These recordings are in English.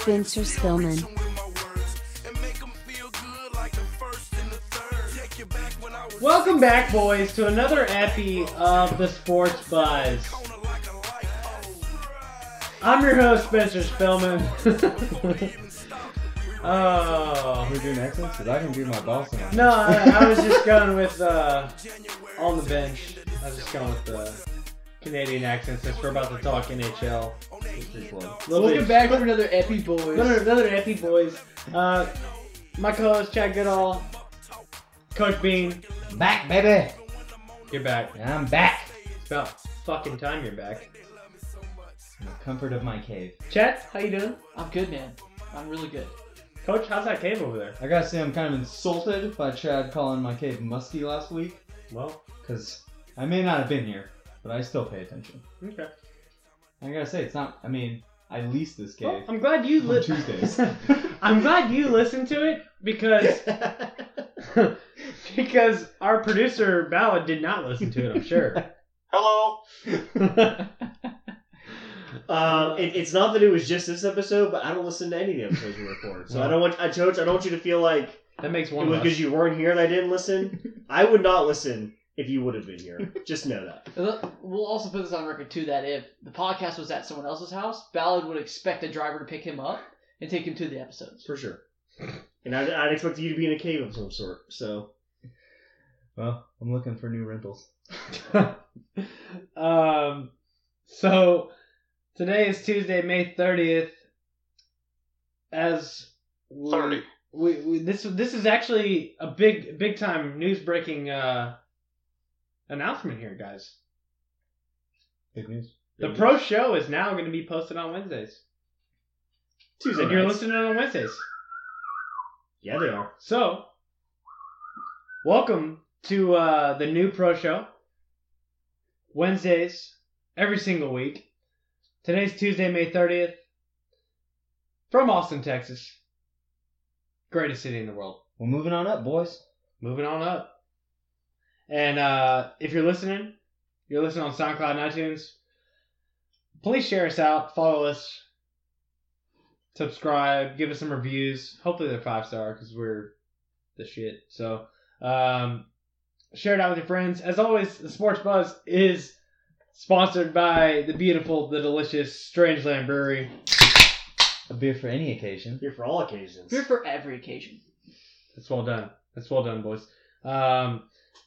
Spencer Spillman. Welcome back, boys, to another epi of the Sports Buzz. I'm your host, Spencer Spillman. oh We're doing accents? Because I can do my boss one. no, I, I was just going with uh, on the bench. I was just going with the Canadian accent since we're about to talk NHL. Little Welcome bit- back to another Epi Boys. Another, another epi, boys. Uh, my co-host Chad Goodall, Coach Bean, Back, baby. you're back. I'm back. It's about fucking time you're back. In the comfort of my cave. Chad, how you doing? I'm good, man. I'm really good. Coach, how's that cave over there? I gotta say, I'm kind of insulted by Chad calling my cave musky last week. Well, Because I may not have been here, but I still pay attention. okay. I gotta say, it's not. I mean, I leased this Well. I'm glad you On Tuesdays. I'm glad you listened to it because because our producer Ballad did not listen to it. I'm sure. Hello. Um, it, it's not that it was just this episode, but I don't listen to any of the episodes we record. So I don't want, I coach, I don't want you to feel like That makes it one was because you weren't here that I didn't listen. I would not listen if you would have been here. Just know that. We'll also put this on record too that if the podcast was at someone else's house, Ballard would expect a driver to pick him up and take him to the episodes. For sure. And I'd, I'd expect you to be in a cave of some sort. So Well, I'm looking for new rentals. um, so today is Tuesday, May thirtieth. As we, 30. we, we this this is actually a big big time news breaking uh, announcement here, guys. Big news. The pro show is now going to be posted on Wednesdays. Tuesday And you're listening on Wednesdays. Yeah, they are. So, welcome to uh, the new pro show. Wednesdays, every single week. Today's Tuesday, May 30th. From Austin, Texas. Greatest city in the world. We're moving on up, boys. Moving on up. And uh, if you're listening, you're listening on SoundCloud and iTunes, please share us out, follow us, subscribe, give us some reviews. Hopefully they're five star because we're the shit. So um, share it out with your friends. As always, the Sports Buzz is sponsored by the beautiful, the delicious Strangeland Brewery. A beer for any occasion. Beer for all occasions. Beer for every occasion. That's well done. That's well done, boys. Um,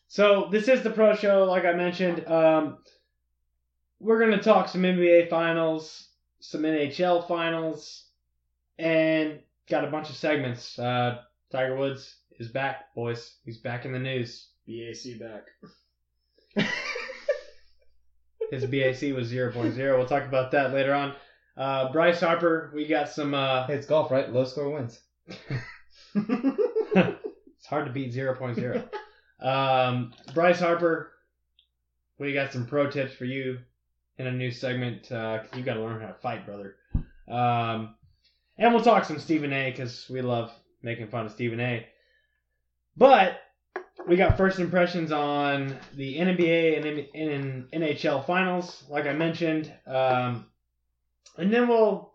so this is the pro show, like I mentioned. Um, we're gonna talk some NBA finals, some NHL finals, and got a bunch of segments. Uh, Tiger Woods is back, boys. He's back in the news. BAC back. His BAC was 0.0. We'll talk about that later on. Uh, Bryce Harper, we got some. Uh, Hey, it's golf, right? Low score wins. it's hard to beat 0.0. um, Bryce Harper, we got some pro tips for you in a new segment. Uh, you got to learn how to fight, brother. Um, and we'll talk some Stephen A. because we love making fun of Stephen A. But we got first impressions on the NBA and, and NHL finals, like I mentioned. Um, and then we'll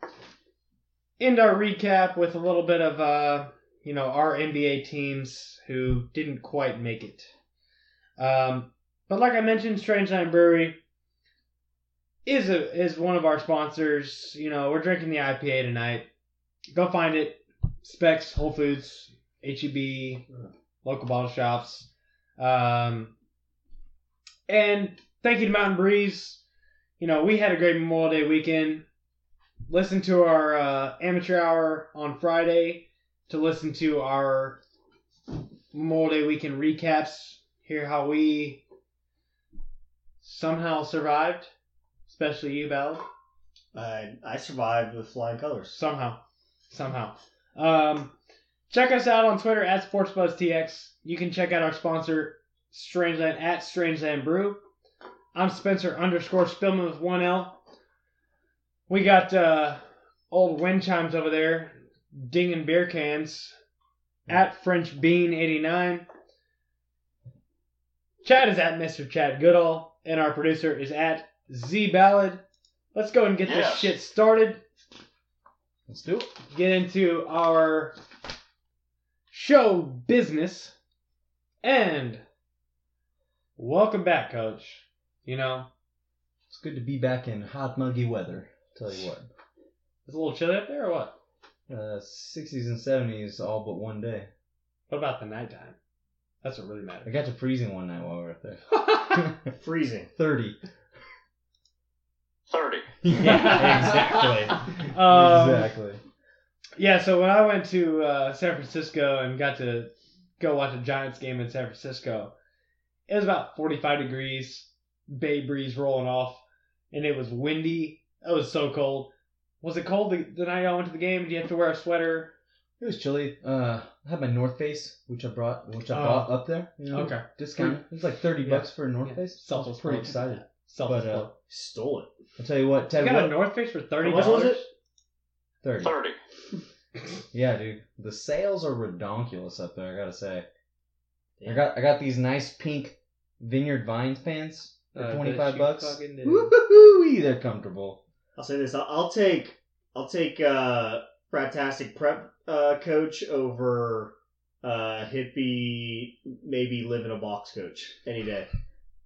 end our recap with a little bit of uh, you know our NBA teams who didn't quite make it. Um, but like I mentioned, Strangeland Brewery is a is one of our sponsors. You know, we're drinking the IPA tonight. Go find it Specs, Whole Foods, HEB, local bottle shops. Um, and thank you to Mountain Breeze. You know, we had a great Memorial Day weekend. Listen to our uh, amateur hour on Friday to listen to our Memorial Day weekend recaps. Hear how we somehow survived, especially you, Ballard. I I survived with flying colors. Somehow. Somehow. Um, check us out on Twitter at SportsBuzzTX. You can check out our sponsor, Strangeland, at Strangeland Brew. I'm Spencer underscore Spillman with one L. We got uh, old wind chimes over there, dinging beer cans at French Bean 89. Chad is at Mr. Chad Goodall, and our producer is at Z Ballad. Let's go and get this shit started Let's do it. get into our show business and welcome back coach you know It's good to be back in hot, muggy weather. Tell you what. it's a little chilly up there or what Uh, 60s and 70s all but one day. what about the nighttime that's what really matters. I got to freezing one night while we were up there. Freezing. 30. 30. yeah exactly um, exactly. yeah so when i went to uh, san francisco and got to go watch a giants game in san francisco it was about 45 degrees bay breeze rolling off and it was windy it was so cold was it cold the, the night i went to the game did you have to wear a sweater It was chilly. Uh, I had my North Face, which I brought, which I Oh. bought up there. You know, Okay. discount. It was like 30 Yeah. bucks for a North Yeah. Face. I Self was pretty excited. Self But, uh, Stole it. I'll tell you what, you Ted, got a? North Face for thirty How much was dollars. it? 30. 30. Yeah, dude. The sales are redonkulous up there, I gotta say. I got I got these nice pink Vineyard Vines pants for Uh, 25 bucks. Woo! Woo-hoo-hoo, they're comfortable. I'll say this. I'll, I'll take I'll take uh Fratastic Prep uh, coach over uh hippie maybe live in a box coach any day.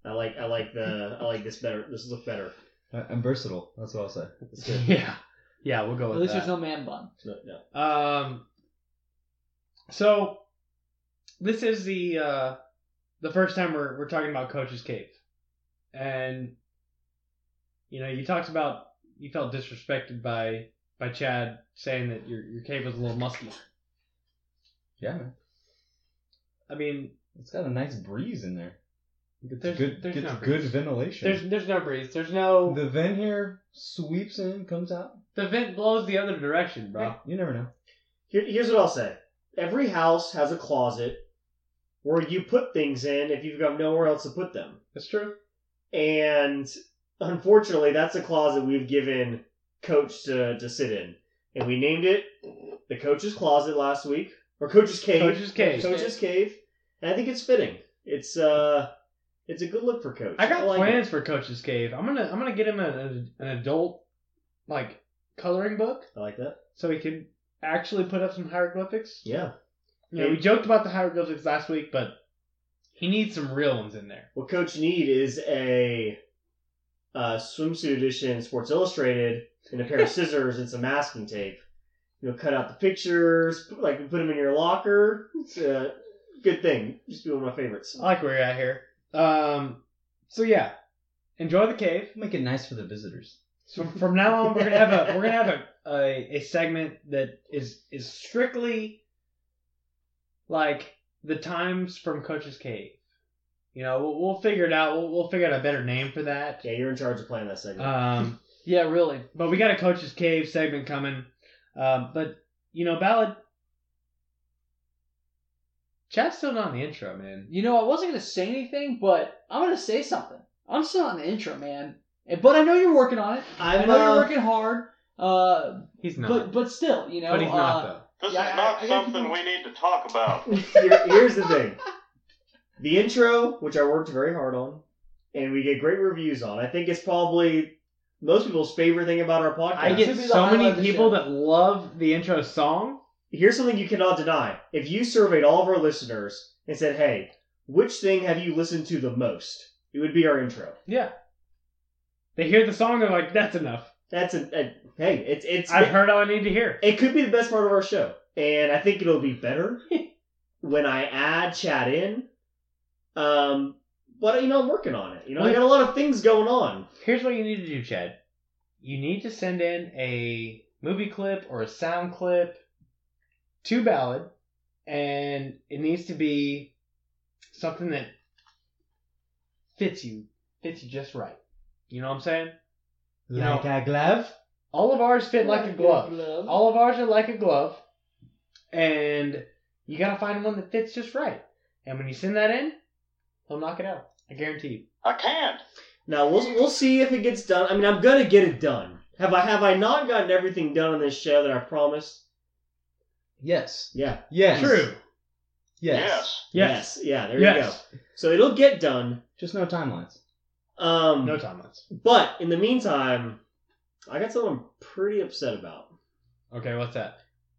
I like I like the I like this better. This look better. I- I'm versatile. That's what I'll say. It's good. Yeah, yeah, we'll go with At least that. there's no man bun. No, no. Um, so this is the uh, the first time we're we're talking about Coach's Cave, and you know you talked about you felt disrespected by by Chad saying that your your cave was a little musky. Yeah, man. I mean, It's got a nice breeze in there. It's There's- good. there's gets no good ventilation. there's there's no breeze. There's no the vent here sweeps in, comes out. the vent blows the other direction, bro. You never know. Here, here's what I'll say. Every house has a closet where you put things in if you've got nowhere else to put them. That's true. And unfortunately, that's a closet we've given Coach to, to sit in. And we named it the Coach's Closet last week. Or Coach's Cave. Coach's Cave. Coach's Cave. And I think it's fitting. It's uh it's a good look for Coach. I got like plans it. for Coach's Cave. I'm gonna I'm gonna get him an an adult like coloring book I like that. so he can actually put up some hieroglyphics. Yeah. You know, we joked about the hieroglyphics last week, but he needs some real ones in there. What Coach need is a uh, swimsuit edition Sports Illustrated and a pair of scissors and some masking tape. You know, cut out the pictures, put, like put them in your locker. It's a good thing. Just be one of my favorites. I like where you're at here. Um, so yeah, enjoy the cave. Make it nice for the visitors. So from now on, we're gonna have a we're gonna have a, a, a segment that is is strictly like the times from Coach's Cave. You know, we'll, we'll figure it out. We'll, we'll figure out a better name for that. Yeah, you're in charge of playing that segment. Um, Yeah, really. but we got a Coach's Cave segment coming. Um, but you know, Ballad. Chad's still not in the intro, man. You know, I wasn't gonna say anything, but I'm gonna say something. I'm still on the intro, man. But I know you're working on it. i I'm, know uh, you're working hard. Uh, He's not. but but still, you know. but he's uh, not though. This Yeah, is not I gotta something we need to talk about. Here- here's the thing. The intro, which I worked very hard on, and we get great reviews on. I think it's probably most people's favorite thing about our podcast. I get so many people that love the intro song. Here's something you cannot deny. If you surveyed all of our listeners and said, "Hey, which thing have you listened to the most?" It would be our intro. Yeah. They hear the song, they're like, "That's enough. That's a, a hey, it's it's I've heard all I need to hear." it could be the best part of our show. and I think it'll be better when I add chat in. Um, but you know, I'm working on it. You know, I got a lot of things going on. Here's what you need to do, Chad. You need to send in a movie clip or a sound clip to Ballad, and it needs to be something that fits you, fits you just right. You know what I'm saying? You know, Like a glove. all of ours fit like a Like a glove. glove. All of ours are like a glove, and you gotta find one that fits just right. And when you send that in, he'll knock it out. I guarantee you. I can't. Now we'll we'll see if it gets done. I mean, I'm gonna get it done. Have I have I not gotten everything done on this show that I promised? Yes. Yeah. Yes. True. Yes. Yes. Yeah. There Yes. you go. So it'll get done. Just no timelines. Um, No timelines. But in the meantime, I got something I'm pretty upset about. Okay, what's that?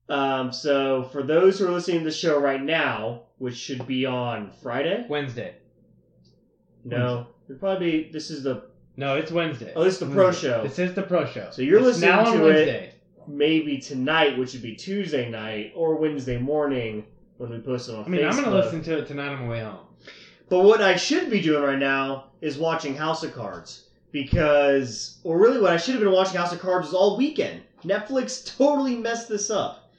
Um, so for those who are listening to the show right now, which should be on Friday, Wednesday. No, it'll probably be, this is the No, it's Wednesday. oh this is the pro Wednesday. show. This is the pro show. So you're It's listening now on to it- Wednesday. Maybe tonight, which would be Tuesday night or Wednesday morning when we post it on Facebook. I mean, I'm gonna listen to it tonight on my way home. But what I should be doing right now is watching House of Cards. Because, or really what I should have been watching House of Cards was all weekend. Netflix totally messed this up.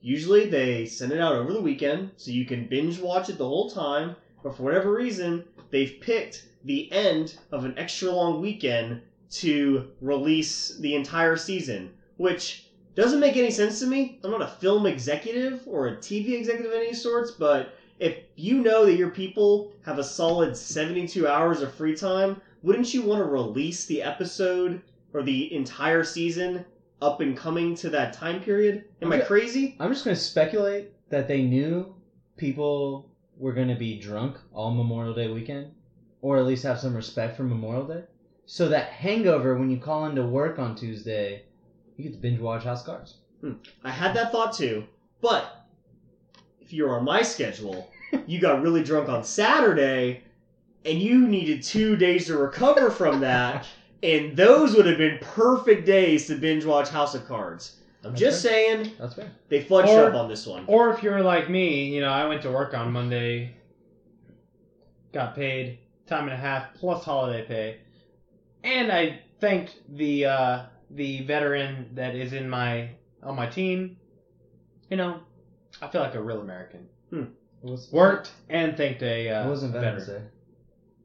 Usually they send it out over the weekend so you can binge watch it the whole time, but for whatever reason, they've picked the end of an extra long weekend to release the entire season, which doesn't make any sense to me. I'm not a film executive or a TV executive of any sorts, but if you know that your people have a solid 72 hours of free time, wouldn't you want to release the episode or the entire season up and coming to that time period? Am I Okay. crazy? I'm just going to speculate that they knew people were going to be drunk all Memorial Day weekend, or at least have some respect for Memorial Day. So that hangover when you call into work on Tuesday, you get to binge watch House of Cards. Hmm. I had that thought too, but if you're on my schedule, you got really drunk on Saturday and you needed two days to recover from that, and those would have been perfect days to binge watch House of Cards. I'm That's just right. saying That's fair. they fudged Or- up on this one. Or if you're like me, you know, I went to work on Monday, got paid time and a half plus holiday pay, and I thanked the uh, the veteran that is in my on my team. You know, I feel like a real American. It was, Worked and thanked a uh, It wasn't veteran. Veterans Day.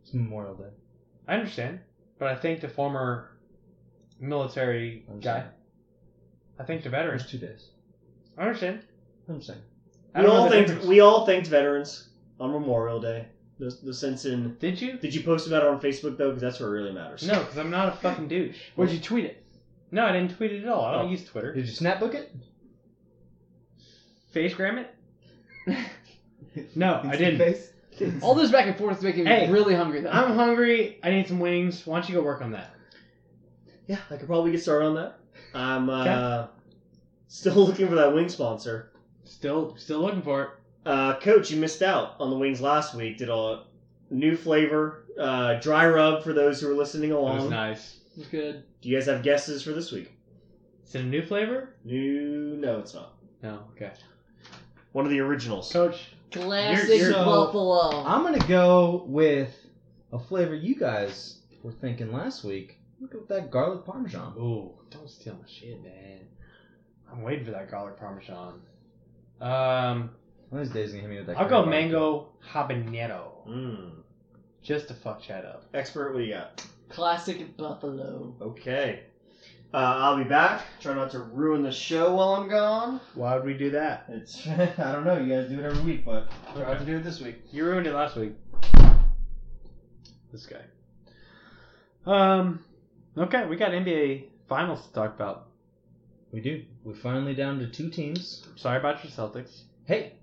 It's Memorial Day. I understand, but I thanked a former military guy. Understand. I think a veterans veteran. was two days. I understand. I'm saying. I We don't know all the thanked difference. we all thanked veterans on Memorial Day. The, the sense in Did you? did you post about it on Facebook though? Because that's where it really matters. No, because I'm not a fucking douche. Where'd you tweet it? No, I didn't tweet it at all. I don't Oh. use Twitter. Did you snapbook it? Facegram it? No, I didn't. face? All this back and forth is making me Hey, really hungry. Though. I'm hungry. I need some wings. Why don't you go work on that? Yeah, I could probably get started on that. I'm uh, Okay. still looking for that wing sponsor. Still, still looking for it. Uh, Coach, you missed out on the wings last week. Did a new flavor, uh, dry rub for those who are listening It along. was nice. It was good. Do you guys have guesses for this week? Is it a new flavor? New? No, it's not. No. Okay. One of the originals. Coach, Classic You're- you're- buffalo. I'm gonna go with a flavor you guys were thinking last week. I'm gonna go with that garlic parmesan. ooh, don't steal my shit, man. I'm waiting for that garlic parmesan. Um, One of these days, gonna hit me with that. I'll go Korean mango habanero, Mm. just to fuck Chad up. Expert, what do you got? Classic buffalo. Okay. Uh, I'll be back. Try not to ruin the show while I'm gone. Why would we do that? It's I don't know. You guys do it every week, but try Okay. to do it this week. You ruined it last week. This guy. Um. Okay, we got NBA finals to talk about. We do. We're finally down to two teams. Sorry about your Celtics. Hey,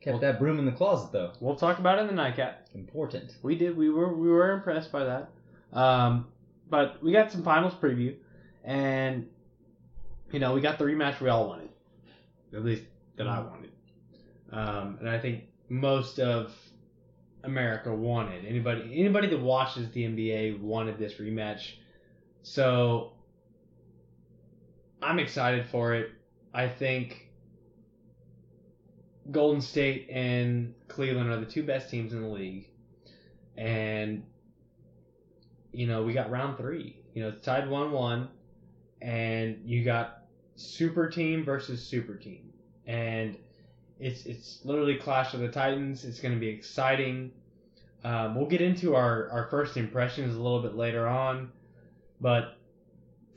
kept Well- that broom in the closet though. We'll talk about it in the nightcap. Important. We did. We were we were impressed by that. Um, but we got some finals preview, and you know we got the rematch we all wanted, at least that I wanted. Um, and I think most of America wanted anybody anybody that watches the NBA wanted this rematch. So I'm excited for it. I think Golden State and Cleveland are the two best teams in the league, and you know we got round three. You know, it's tied one-one, and you got super team versus super team, and it's it's literally Clash of the Titans. It's going to be exciting. Um, we'll get into our, our first impressions a little bit later on, but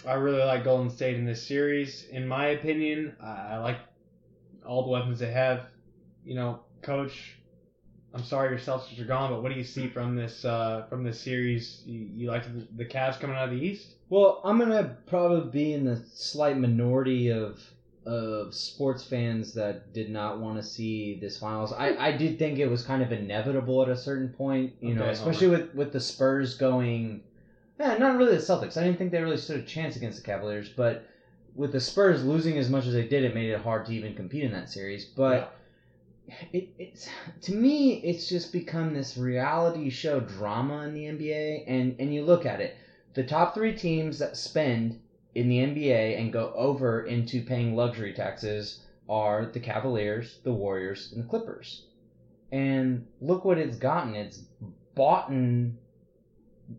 I really like Golden State in this series. In my opinion, I, I like all the weapons they have. You know, coach, I'm sorry your Celtics are gone, but what do you see from this uh, from this series? You, you like the, the Cavs coming out of the East? Well, I'm gonna probably be in the slight minority of of sports fans that did not want to see this finals. I, I did think it was kind of inevitable at a certain point, you know, Okay, especially uh-huh. with with the Spurs going. Yeah, not really the Celtics. I didn't think they really stood a chance against the Cavaliers, but with the Spurs losing as much as they did, it made it hard to even compete in that series. But it, it's to me, it's just become this reality show drama in the NBA, and and you look at it, the top three teams that spend in the NBA and go over into paying luxury taxes are the Cavaliers, the Warriors, and the Clippers. And look what it's gotten. It's bought and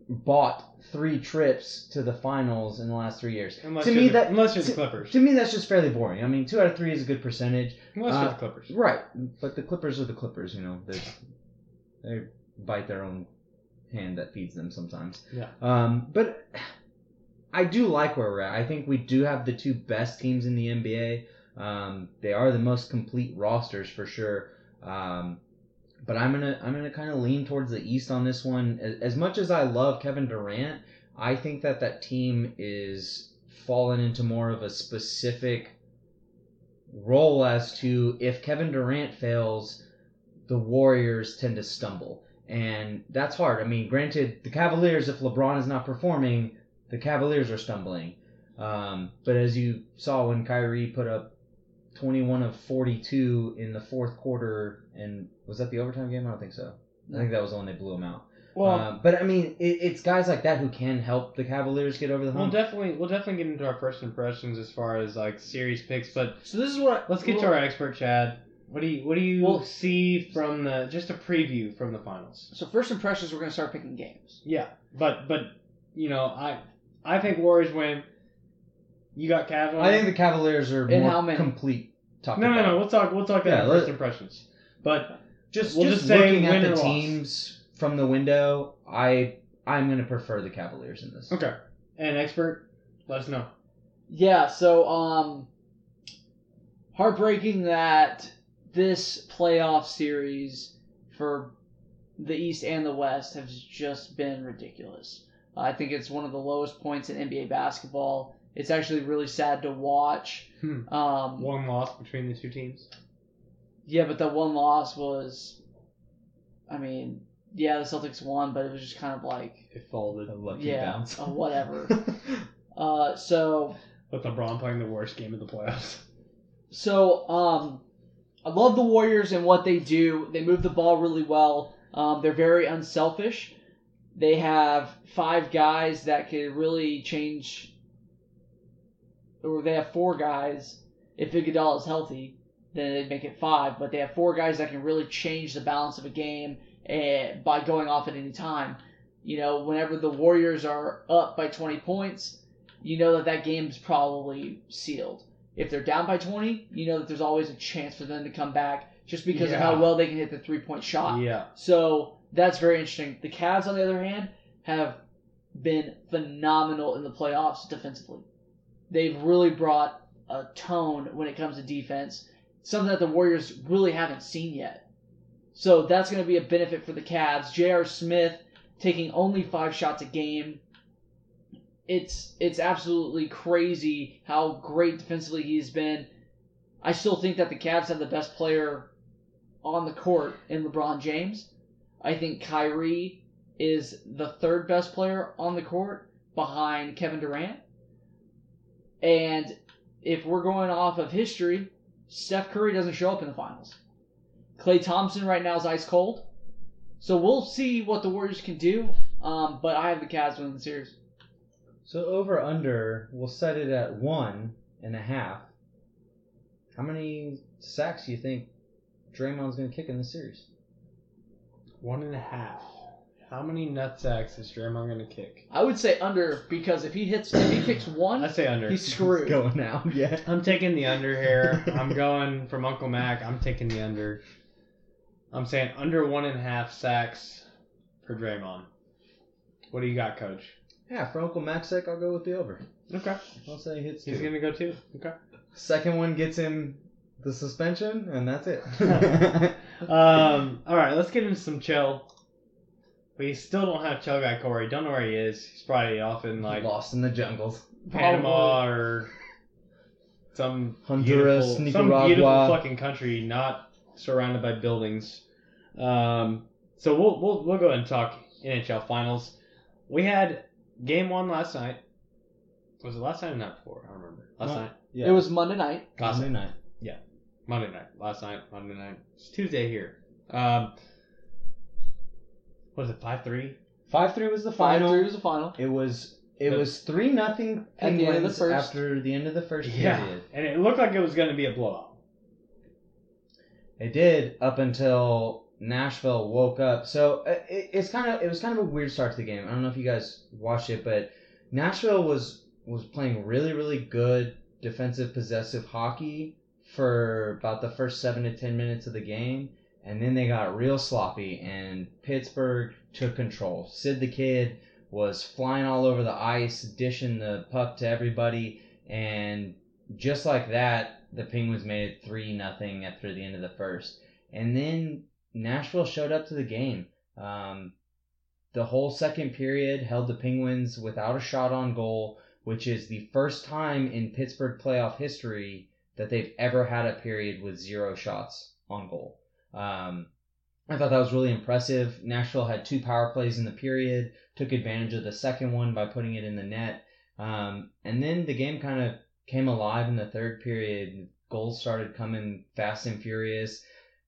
bought three trips to the finals in the last three years. Unless to you're me, the- that unless you're the to- Clippers. To me, that's just fairly boring. I mean, two out of three is a good percentage. Unless Uh, you're the Clippers. Right, but the Clippers are the Clippers. You know, they they bite their own hand that feeds them sometimes. Yeah. Um, but I do like where we're at. I think we do have the two best teams in the NBA. Um, they are the most complete rosters for sure. Um, but I'm gonna I'm gonna kind of lean towards the East on this one. As, as much as I love Kevin Durant, I think that that team is fallen into more of a specific role as to if Kevin Durant fails, the Warriors tend to stumble. And that's hard. I mean, granted, the Cavaliers, if LeBron is not performing, the Cavaliers are stumbling. Um, but as you saw when Kyrie put up 21 of 42 in the fourth quarter, and was that the overtime game? I don't think so. I think that was the one they blew him out. Well, Um, but I mean, it, it's guys like that who can help the Cavaliers get over the We'll definitely we'll definitely get into our first impressions as far as like series picks, but so this is what let's get to our expert, Chad. What do you what do you Well- see from the just a preview from the finals? So first impressions, we're gonna start picking games. Yeah, but but you know I I think Warriors win. You got Cavaliers. I think the Cavaliers are And more how many? complete. Top no to no no. We'll talk we'll talk Yeah, about let- first impressions. But Just, We'll just, just say looking win at or the loss. teams from the window, I I'm gonna prefer the Cavaliers in this. okay, and expert, let us know. Yeah, so um heartbreaking that this playoff series for the East and the West has just been ridiculous. I think it's one of the lowest points in NBA basketball. It's actually really sad to watch. Hmm. Um, One loss between the two teams. yeah, but the one loss was, I mean, yeah, the Celtics won, but it was just kind of like, It folded. A lucky yeah, bounce. uh, whatever. uh, so With LeBron playing the worst game of the playoffs. So, um, I love the Warriors and what they do. They move the ball really well. Um, they're very unselfish. They have five guys that could really change, or they have four guys. If Iguodala is healthy, then they'd make it five. But they have four guys that can really change the balance of a game eh, by going off at any time. You know, whenever the Warriors are up by 20 points, you know that that game's probably sealed if they're down by 20, you know that there's always a chance for them to come back just because of how well they can hit the three point shot. Yeah. So that's very interesting. The Cavs, on the other hand, have been phenomenal in the playoffs defensively. They've really brought a tone when it comes to defense, something that the Warriors really haven't seen yet. So that's going to be a benefit for the Cavs. J.R. Smith taking only five shots a game. It's it's absolutely crazy how great defensively he's been. I still think that the Cavs have the best player on the court in LeBron James. I think Kyrie is the third best player on the court behind Kevin Durant. And if we're going off of history, Steph Curry doesn't show up in the finals. Klay Thompson right now is ice cold. So we'll see what the Warriors can do. Um, but I have the Cavs winning the series. So over under, we'll set it at one and a half. How many sacks do you think Draymond's going to kick in the series? One and a half. How many nut sacks is Draymond gonna kick? I would say under because if he hits, if he kicks one, I say under. he's screwed. Going now. yeah. I'm taking the under here. I'm going from Uncle Mac. I'm taking the under. I'm saying under one and a half sacks for Draymond. What do you got, Coach? Yeah, for Uncle Mac's sake, I'll go with the over. Okay. I'll say he hits He's two. gonna go two. Okay. Second one gets him the suspension, and that's it. Um. All right. Let's get into some chill. We still don't have chill guy Corey. Don't know where he is. He's probably off in like Lost in the jungles. Panama or some Honduras, beautiful, some beautiful fucking country not surrounded by buildings. Um, so we'll we'll we'll go ahead and talk NHL finals. We had game one last night. Was it last night or night before? I don't remember. Last No. night. Yeah. It was Monday night. Last Monday night. night. Monday night. Last night. Monday night. It's Tuesday here. Um, what is it? Five three. Five three was the final. Five final. three was the final. It was it The- was three nothing At the end of the Penguins first. after the end of the first Yeah, period. and it looked like it was going to be a blowout. It did up until Nashville woke up. So uh, it, it's kind of it was kind of a weird start to the game. I don't know if you guys watched it, but Nashville was was playing really really good defensive possessive hockey for about the first seven to ten minutes of the game, and then they got real sloppy, and Pittsburgh took control. Sid the Kid was flying all over the ice, dishing the puck to everybody, and just like that, the Penguins made it three nothing after the end of the first, and then Nashville showed up to the game. Um, the whole second period held the Penguins without a shot on goal, which is the first time in Pittsburgh playoff history that they've ever had a period with zero shots on goal. Um, I thought that was really impressive. Nashville had two power plays in the period, took advantage of the second one by putting it in the net. Um, and then the game kind of came alive in the third period. Goals started coming fast and furious.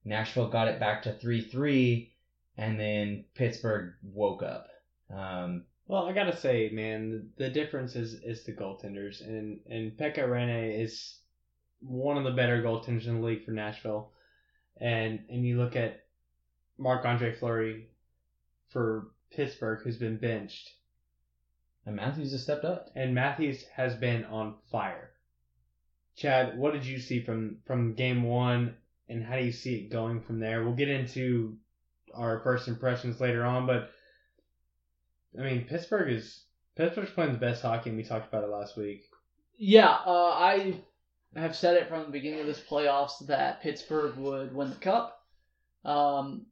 Nashville got it back to 3 3, and then Pittsburgh woke up. Um, Well, I gotta say, man, the difference is is the goaltenders, and and Pekka Rinne is one of the better goaltenders in the league for Nashville, and and you look at Marc Andre Fleury for Pittsburgh, who's been benched, and Matthews has stepped up. and Matthews has been on fire. Chad, what did you see from from game one, and how do you see it going from there? We'll get into our first impressions later on, but I mean, Pittsburgh is Pittsburgh's playing the best hockey, and we talked about it last week. Yeah, uh, I have said it from the beginning of this playoffs that Pittsburgh would win the cup. Um,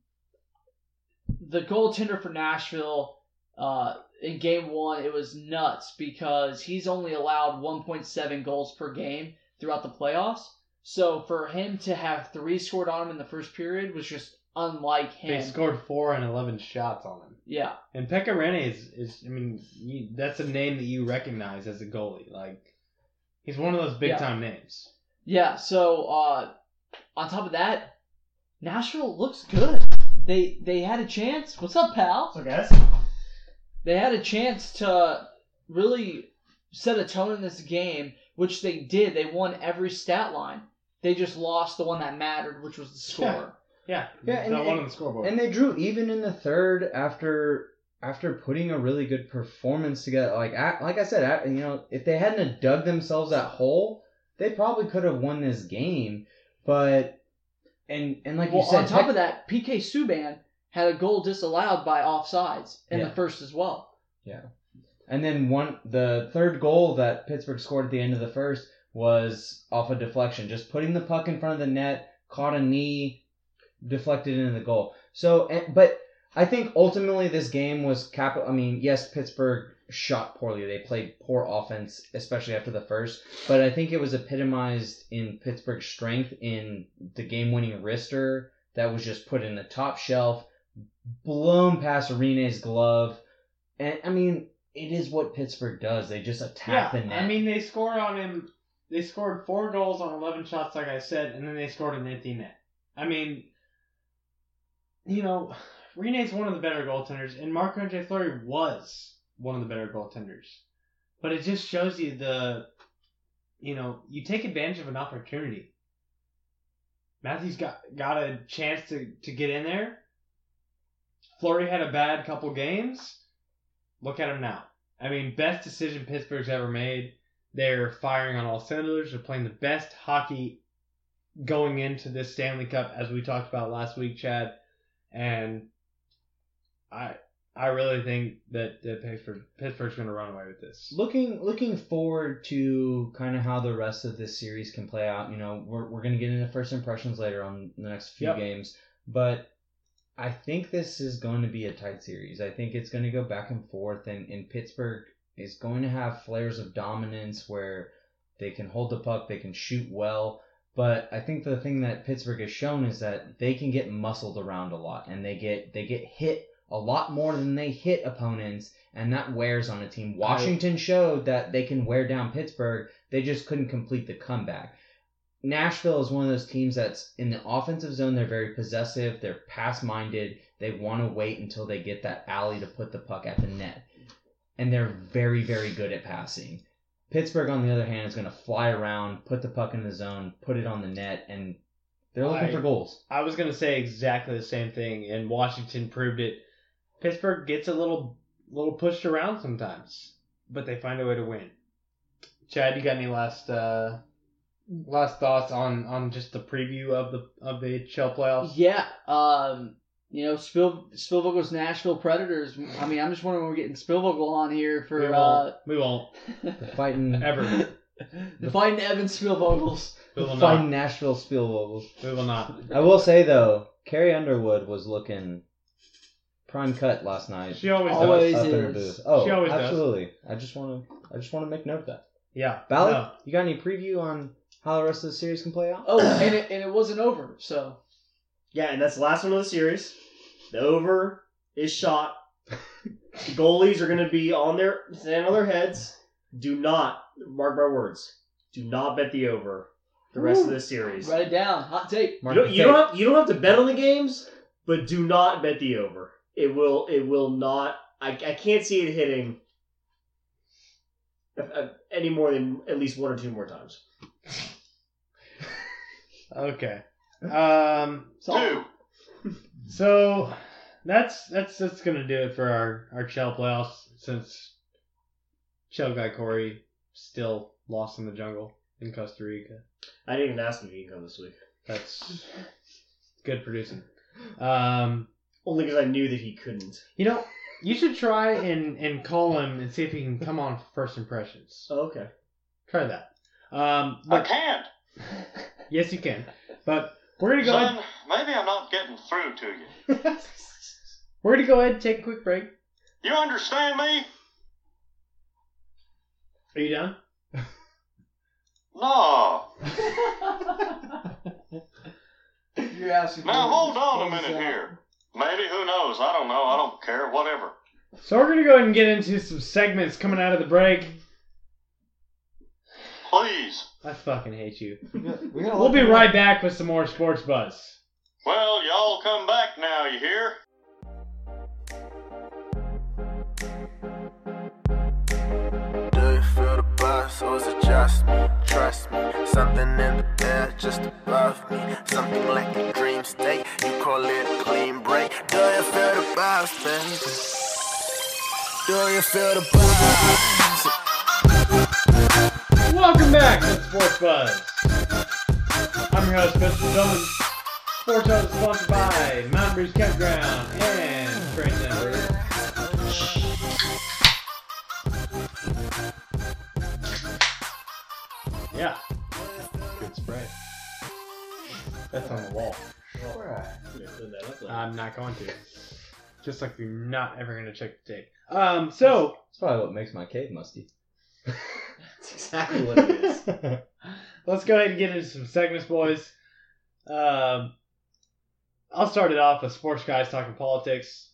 the goaltender for Nashville uh, in game one, it was nuts because he's only allowed 1.7 goals per game throughout the playoffs. So for him to have three scored on him in the first period was just unlike him. They scored four and eleven shots on him, Yeah, and Pekka Rinne is is I mean, you, that's a name that you recognize as a goalie. Like he's one of those big Yeah. time names. Yeah, so uh, on top of that, Nashville looks good. They they had a chance. What's up, pal? So guys, They had a chance to really set a tone in this game, which they did. They won every stat line. They just lost the one that mattered, which was the score. Yeah, Yeah, yeah, and- that one and- on the scoreboard. And they drew even in the third after after putting a really good performance together. Like I, like I said, I, you know, if they hadn't dug themselves that hole, they probably could have won this game. But and and like well, you said, on top of that, PK Subban had a goal disallowed by offsides in Yeah. the first as well. Yeah, and then one the third goal that Pittsburgh scored at the end of the first was off a deflection, just putting the puck in front of the net, caught a knee, deflected into the goal. So, and- but I think ultimately this game was capital. I mean, yes, Pittsburgh shot poorly. They played poor offense, especially after the first. But I think it was epitomized in Pittsburgh's strength in the game-winning wrister that was just put in the top shelf, blown past Arena's glove, and I mean, it is what Pittsburgh does. They just attack yeah, the net. I mean, they scored on him. They scored four goals on eleven shots, like I said, and then they scored an empty net. I mean, you know, Rinne's one of the better goaltenders, and Marc Andre Fleury was one of the better goaltenders. But it just shows you the, you know, you take advantage of an opportunity. Matthews got got a chance to, to get in there. Fleury had a bad couple games. Look at him now. I mean, best decision Pittsburgh's ever made. They're firing on all cylinders. They're playing the best hockey going into this Stanley Cup, as we talked about last week, Chad. And I I really think that, that Pittsburgh Pittsburgh's going to run away with this. looking looking forward to kind of how the rest of this series can play out. You know, we're we're gonna get into first impressions later on the next few Yep. games, but I think this is going to be a tight series. I think it's going to go back and forth, and, and Pittsburgh is going to have flares of dominance where they can hold the puck, they can shoot well. But I think the thing that Pittsburgh has shown is that they can get muscled around a lot, and they get they get hit a lot more than they hit opponents, and that wears on a team. Washington showed that they can wear down Pittsburgh. They just couldn't complete the comeback. Nashville is one of those teams that's in the offensive zone. They're very possessive. They're pass minded. They want to wait until they get that alley to put the puck at the net. And they're very, very good at passing. Pittsburgh, on the other hand, is going to fly around, put the puck in the zone, put it on the net, and they're looking I- for goals. I was going to say exactly the same thing, and Washington proved it. Pittsburgh gets a little little pushed around sometimes, but they find a way to win. Chad, you got any last uh, last thoughts on, on just the preview of the of the shell playoffs? Yeah. Um. You know, Spiel Spielvogel's Nashville Predators. I mean, I'm just wondering when we're getting Spielvogel on here we for won't. uh, we won't The fighting ever. the fighting Evan Spielvogels. We will fighting. Nashville Spielvogels. We will not. I will say though, Carrie Underwood was looking prime cut last night. She always, Always. does. up is. Oh, She always does. absolutely. I just want to. I just want to make note of that. Yeah. Ballard, No. you got any preview on how the rest of the series can play out? Oh, and it and it wasn't over. So Yeah, and that's the last one of the series. The over is shot. the goalies are going to be on their stand on their heads. Do not mark my words. Do not bet the over the rest of the series. write it down. Hot take. You don't, you don't have you don't have to bet on the games, but do not bet the over. It will it will not. I, I can't see it hitting uh, uh, any more than at least one or two more times. Okay. Um. So, So that's that's that's gonna do it for our our Shell playoffs since Shell guy Corey still lost in the jungle in Costa Rica. I didn't even ask him if he can come this week, That's good producing. Um, only because I knew that he couldn't. you know, you should try and and call him and see if he can come on for first impressions. Oh, okay. Try that. Um, I but can't. yes, you can. But we're gonna go. Son, Ahead, maybe I'm not getting through to you. we're gonna go ahead and take a quick break. You understand me? Are you done? No. you're asking. Now hold on a minute that? here. Maybe who knows? I don't know. I don't care. Whatever. So we're gonna go ahead and get into some segments coming out of the break. Please. I fucking hate you. We got- we got a We'll be right back with some more sports buzz. Well, y'all come back now. You hear? Do you feel the buzz or is it just me? Trust me, something in the air just above me. Something like a dream state, you call it clean break. Do you feel the buzz, baby? Do you feel the buzz? Welcome back to Sports Buzz. I'm your host, Mr. Dillon. Sports Buzz is sponsored by Mountain Breeze Campground and Trade Center. Yeah. Good spray. That's on the wall. I'm not going to. Just like you're not ever going to check the tape. Um, so, That's probably what makes my cave musty. That's exactly what it is. let's go ahead and get into some segments, boys. Um, I'll start it off with sports guys talking politics.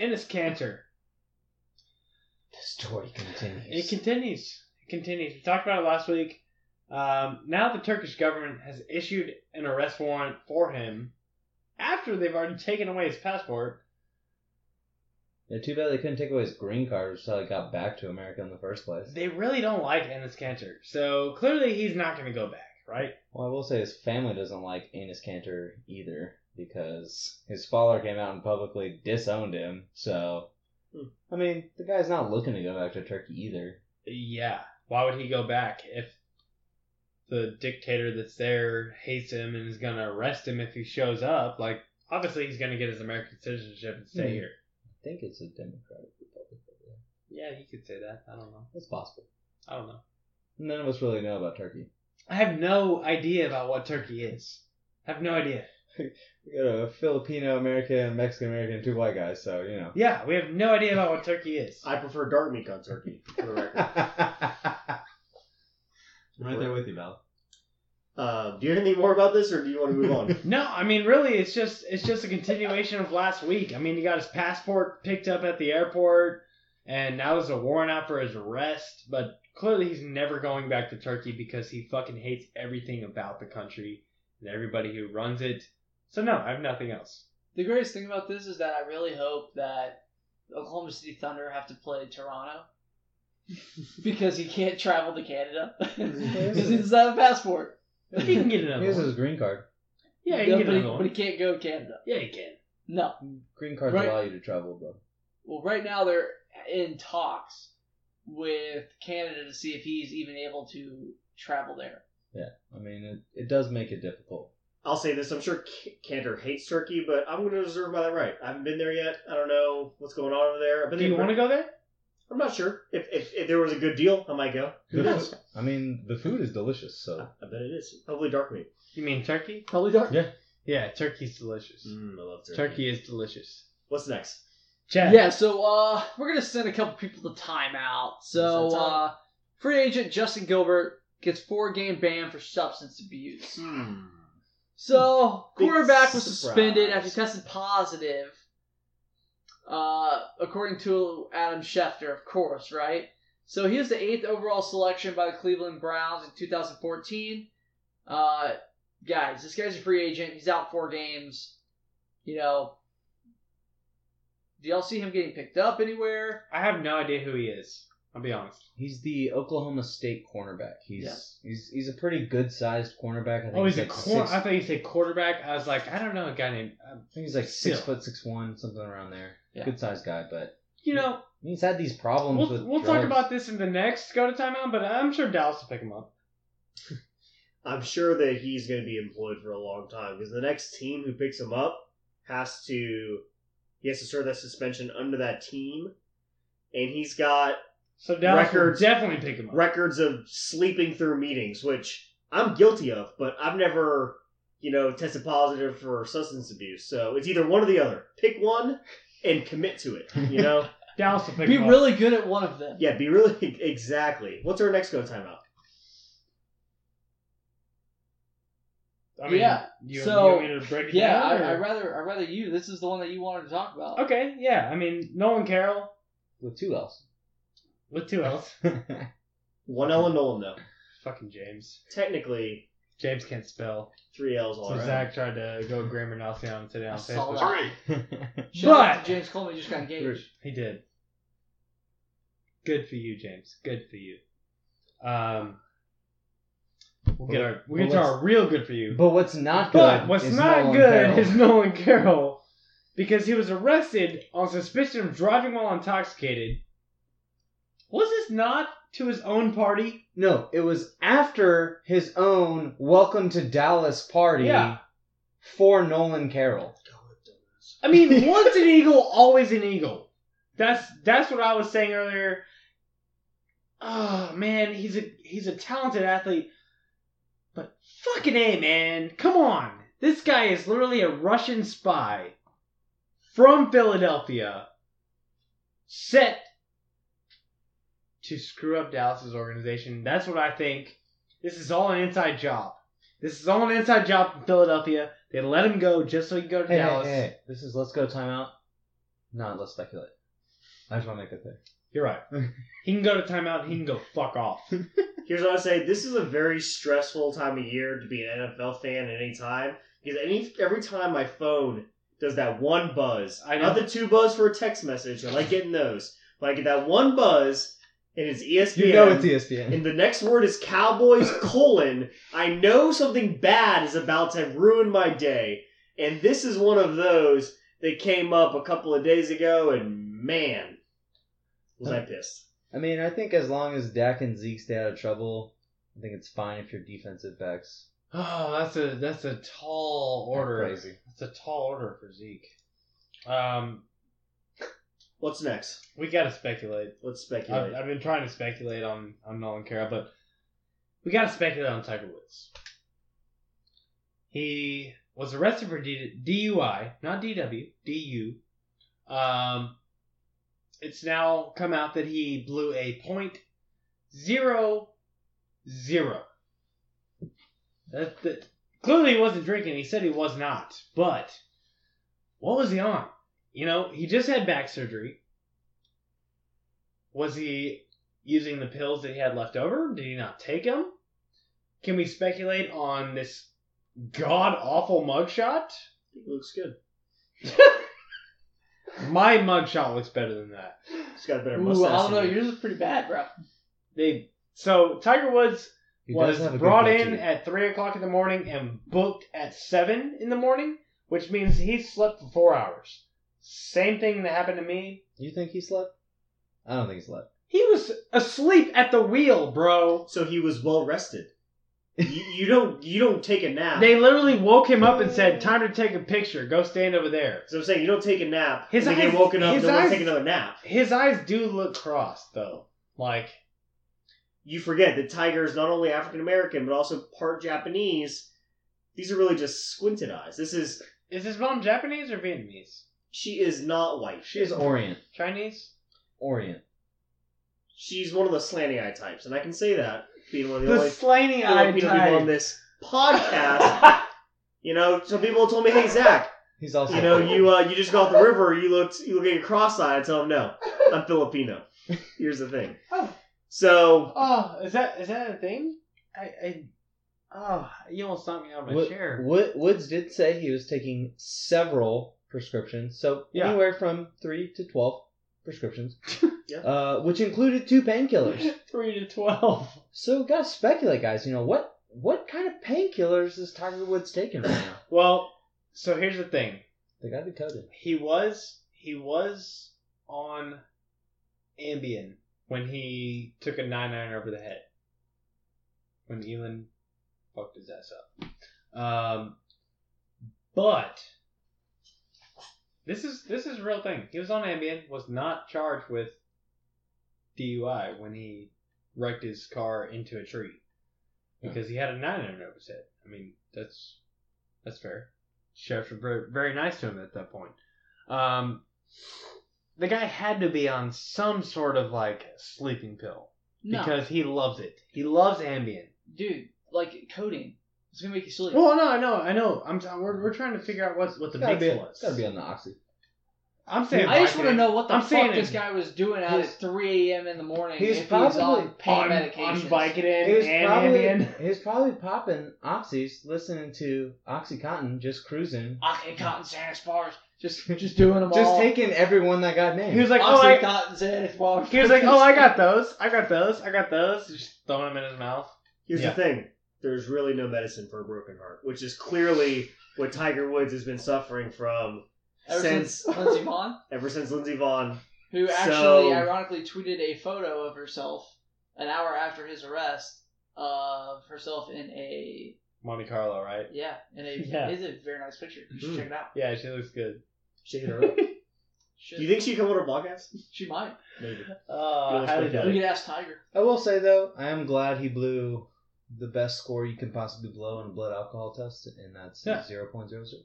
Enes Kanter. The story continues. It continues. It continues. We talked about it last week. Um, now the Turkish government has issued an arrest warrant for him after they've already taken away his passport. Yeah, too bad they couldn't take away his green card, which is how he got back to America in the first place. They really don't like Enes Kanter, so clearly he's not going to go back. right? Well, I will say his family doesn't like Enes Kanter either because his father came out and publicly disowned him. So, Hmm. I mean, the guy's not looking to go back to Turkey either. Yeah. Why would he go back if the dictator that's there hates him and is gonna arrest him if he shows up? Like, obviously he's gonna get his American citizenship and stay Hmm. here. I think it's a Democratic Republic. over there. Yeah, you could say that. I don't know. It's possible. I don't know. None of us really know about Turkey. I have no idea about what Turkey is. I have no idea. We got a Filipino American, Mexican American, two white guys, so you know. Yeah, we have no idea about what Turkey is. I prefer dark meat on turkey. For the record. I'm right there with you, Val. Uh, do you have anything more about this, or do you want to move on? No, I mean really, it's just it's just a continuation of last week. I mean, he got his passport picked up at the airport, and now there's a warrant out for his arrest. But clearly, he's never going back to Turkey because he fucking hates everything about the country and everybody who runs it. So no, I have nothing else. The greatest thing about this is that I really hope that Oklahoma City Thunder have to play Toronto because he can't travel to Canada because he doesn't have a passport. He can get another Here's one. his green card. Yeah, he can get but, he, another but he can't go to Canada. Yeah, he can. No. Green cards Right. allow you to travel, bro. Well, right now they're in talks with Canada to see if he's even able to travel there. Yeah, I mean, it, it does make it difficult. I'll say this: I'm sure K- Kanter hates Turkey, but I'm going to reserve my right. I haven't been there yet. I don't know what's going on over there. I've been Do there you want to go there? I'm not sure. If, if if there was a good deal, I might go. Who The knows? food- I mean, the food is delicious, so. I bet it is. Hopefully, dark meat. You mean Turkey? Probably dark. Yeah. Yeah, Turkey's delicious. Mm, I love turkey. Turkey is delicious. What's next? Chad. Yeah, so uh, we're gonna send a couple people to timeout. So Send time. uh, free agent Justin Gilbert gets four game ban for substance abuse. Hmm. So Big quarterback was surprise. suspended after he tested positive. Uh, according to Adam Schefter, of course, right? So he was the eighth overall selection by the Cleveland Browns in 2014. Uh, guys, this guy's a free agent. He's out four games. You know, do y'all see him getting picked up anywhere? I have no idea who he is. I'll be honest. He's the Oklahoma State cornerback. He's Yeah. he's he's a pretty good sized cornerback. I think Oh, he's a like corner. six, I thought you said quarterback. I was like, I don't know a guy named. I think he's like six Still. foot six one, something around there. Yeah. Good sized guy, but you know, he's had these problems we'll, with. we'll talk about this in the next go to timeout, but I'm sure Dallas will pick him up. I'm sure that he's going to be employed for a long time because the next team who picks him up has to he has to serve that suspension under that team, and he's got So Dallas Records- will definitely pick him up. records of sleeping through meetings, which I'm guilty of, but I've never, you know, tested positive for substance abuse. So it's either one or the other. Pick one and commit to it. You know? Dallas will pick Be him up. really good at one of them. yeah, be really exactly. What's our next go timeout? I mean, Yeah, You, so- you want me to break it Yeah, down? I, or- I rather I rather you. This is the one that you wanted to talk about. Okay, yeah. I mean, Nolan Carroll with two L's. with two L's. One L and Nolan though. Fucking James. Technically, James can't spell. three L's all So around. Zach tried to go grammar Nazi on him today on I Facebook. Three. Shout But- James Coleman just got engaged. He did. Good for you, James. Good for you. Um, we'll get our we'll get to our real good for you. but what's not good? But what's is not Nolan good Carroll. is Nolan Carroll because he was arrested on suspicion of driving while intoxicated. Was this not to his own party? No, it was after his own Welcome to Dallas party Yeah. for Nolan Carroll. I mean, once an eagle, always an eagle. That's that's what I was saying earlier. Oh man, he's a he's a talented athlete, but fucking a man, come on! This guy is literally a Russian spy from Philadelphia, set to screw up Dallas's organization. That's what I think. This is all an inside job. This is all an inside job from Philadelphia. They let him go just so he can go to Hey, hey, Dallas. hey, hey, this is let's go timeout. No, let's speculate. I just want to make that clear. You're right. he can go to timeout. He can go fuck off. Here's what I say: This is a very stressful time of year to be an NFL fan at any time because any every time my phone does that one buzz, I know. not the two buzz for a text message. I like getting those, but I get that one buzz. And it's ESPN. You know it's ESPN. And the next word is Cowboys colon. I know something bad is about to ruin my day, and this is one of those that came up a couple of days ago, and man, was I pissed. I mean, I think as long as Dak and Zeke stay out of trouble, I think it's fine if your defensive backs. Oh, that's a that's a tall order. crazy. That's a tall order for Zeke. Um, What's next? we got to speculate. Let's I've, speculate. I've been trying to speculate on on Nolan Carroll, but we got to speculate on Tiger Woods. He was arrested for D- DUI, not DW, DU. Um, it's now come out that he blew a point zero zero. That, that clearly he wasn't drinking. He said he was not, but what was he on? You know, he just had back surgery. Was he using the pills that he had left over? Did he not take them? Can we speculate on this god awful mugshot? It looks good. My mugshot looks better than that. He's got a better Ooh, mustache. I don't know. than you. Yours is pretty bad, bro. They so Tiger Woods He was have a good brought goatee. in at three o'clock in the morning and booked at seven in the morning, which means he slept for four hours. Same thing that happened to me. You think he slept? I don't think he slept. He was asleep at the wheel, bro. So he was well rested. you, you don't you don't take a nap. They literally woke him up and said, "Time to take a picture. Go stand over there." so I'm saying you don't take a nap. His and then eyes- get woken up his and don't want eyes- to take another nap. His eyes do look crossed, though. Like You forget that Tiger is not only African American but also part Japanese. These are really just squinted eyes. This is Is his mom Japanese or Vietnamese? She is not white. She is Orient. Chinese? Orient. She's one of the slanty eye types, and I can say that being one of the, The only slanty eye Filipino people on this podcast. you know, some people told me, "Hey Zach, He's also. you know, you uh, you just got off the river. You looked you look at your cross-eyed." I tell them, "No, I'm Filipino." Here's the thing. Oh. So Oh, is that is that a thing? I, I oh, you almost knocked me out of my Wood- chair. Wood- Woods did say he was taking several prescriptions, so Yeah. anywhere from three to twelve prescriptions, Yeah. uh, which included two painkillers. Three to twelve. So, gotta speculate, guys. You know what? What kind of painkillers is Tiger Woods taking right now? Well, so here's the thing. They gotta be coded. He was he was on Ambien when he took a nine nine over the head. When Elin fucked his ass up. Um but this is this is a real thing. He was on Ambien, was not charged with DUI when he wrecked his car into a tree. Because he had a nine nine over his head. I mean, that's that's fair. Sheriffs were very, very nice to him at that point. Um, the guy had to be on some sort of like sleeping pill No, because he loves it. He loves Ambien. dude, like codeine. It's gonna make you sleep. Well, no, I know, I know. I'm we're, we're trying to figure out what what the It's gotta, mix be, was. it's gotta be on the oxy. I'm saying I just want to know what the I'm fuck saying this guy was doing out at 3 a.m. in the morning. he's if probably he's on pain on, on medication. Vicodin He was and probably Ambien. he was probably popping oxys, listening to OxyContin, just cruising, Oxycontin, Xanax bars, just just doing them just all. taking everyone that got named. He was like, oh, I, Oxycontin, Xanax bars. he was like, oh, I got those, I got those, I got those. Just throwing them in his mouth. here's Yeah. the thing: there's really no medicine for a broken heart, which is clearly what Tiger Woods has been suffering from Ever since since Lindsey Vonn, ever since Lindsey Vonn. who So- actually ironically tweeted a photo of herself an hour after his arrest of herself in a Monte Carlo, right? yeah and a Yeah. it's a very nice picture. You should Mm. check it out. Yeah, she looks good. Shaking her up. Should. Do you think she'd come on our podcast? she might? Maybe. Uh, Yeah, highly doubt We it. could ask Tiger. I will say though, I am glad he blew the best score you can possibly blow in a blood alcohol test, and that's Yeah. zero point zero zero.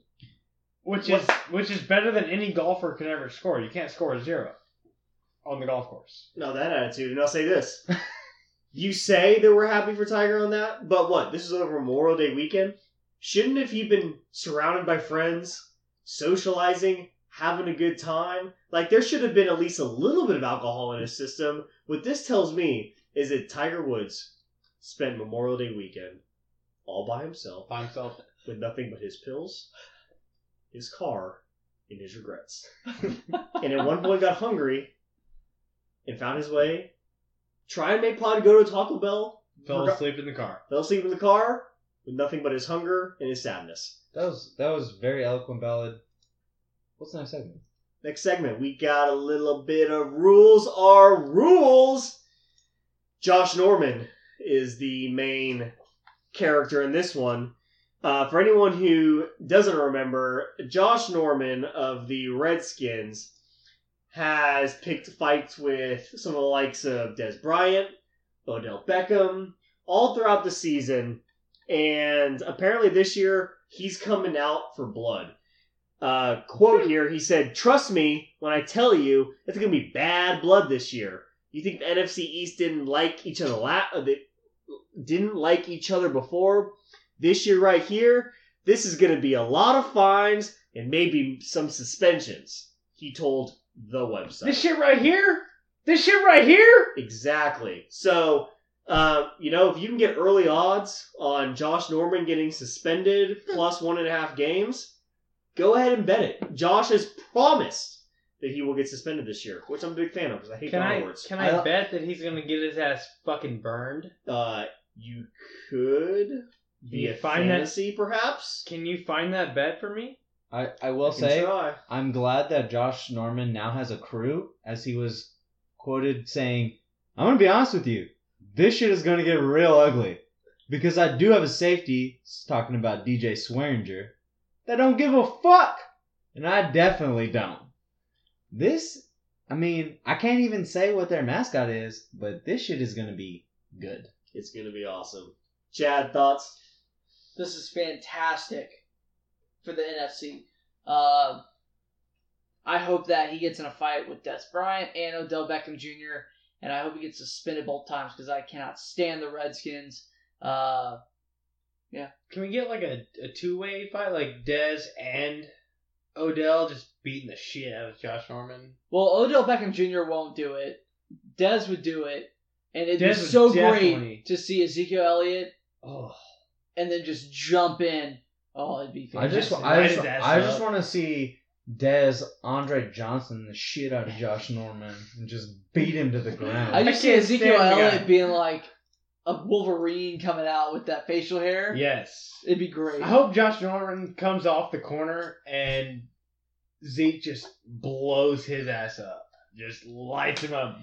Which is which is better than any golfer could ever score. You can't score a zero on the golf course. No, that attitude. And I'll say this. you say that we're happy for Tiger on that, but what? This is over Memorial Day weekend? Shouldn't have he been surrounded by friends, socializing, having a good time? Like, there should have been at least a little bit of alcohol in his system. What this tells me is that Tiger Woods spent Memorial Day weekend all by himself By himself. with nothing but his pills, his car, and his regrets. and at one point got hungry and found his way try and make Pod go to Taco Bell. Fell Forgot- asleep in the car. Fell asleep in the car with nothing but his hunger and his sadness. That was that was very eloquent ballad. What's the next segment? Next segment, we got a little bit of rules are rules. Josh Norman is the main character in this one. Uh, for anyone who doesn't remember, Josh Norman of the Redskins has picked fights with some of the likes of Dez Bryant, Odell Beckham, all throughout the season. And apparently this year, he's coming out for blood. Uh, quote here, he said, Trust me when I tell you it's going to be bad blood this year. You think the NFC East didn't like each other la- uh, they didn't like each other before? This year right here, this is going to be a lot of fines and maybe some suspensions. He told the website. This shit right here? This shit right here? Exactly. So, uh, you know, if you can get early odds on Josh Norman getting suspended plus one and a half games, go ahead and bet it. Josh has promised that he will get suspended this year, which I'm a big fan of because I hate Can I words. can I, bet that he's gonna get his ass fucking burned? Uh, you could Can you via find that? fantasy, perhaps. Can you find that bet for me? I, I will I can say try. I'm glad that Josh Norman now has a crew, as he was quoted saying, I'm gonna be honest with you, this shit is gonna get real ugly. Because I do have a safety, talking about DJ Swearinger, that don't give a fuck. And I definitely don't. This I mean, I can't even say what their mascot is, but this shit is gonna be good. It's gonna be awesome. Chad, thoughts? This is fantastic for the NFC. Uh, I hope that he gets in a fight with Dez Bryant and Odell Beckham Jr. And I hope he gets suspended both times because I cannot stand the Redskins. Uh, yeah. Can we get like a, a two way fight, like Dez and Odell just beating the shit out of Josh Norman? well, Odell Beckham Jr. won't do it. Dez would do it, and it'd Dez be so definitely- great to see Ezekiel Elliott Oh, and then just jump in. Oh, it'd be I just, I just, I just want to see Dez Andre Johnson the shit out of Josh Norman and just beat him to the ground. I just see Ezekiel stand. Elliott being like a Wolverine coming out with that facial hair. yes. It'd be great. I hope Josh Norman comes off the corner and Zeke just blows his ass up, just lights him up,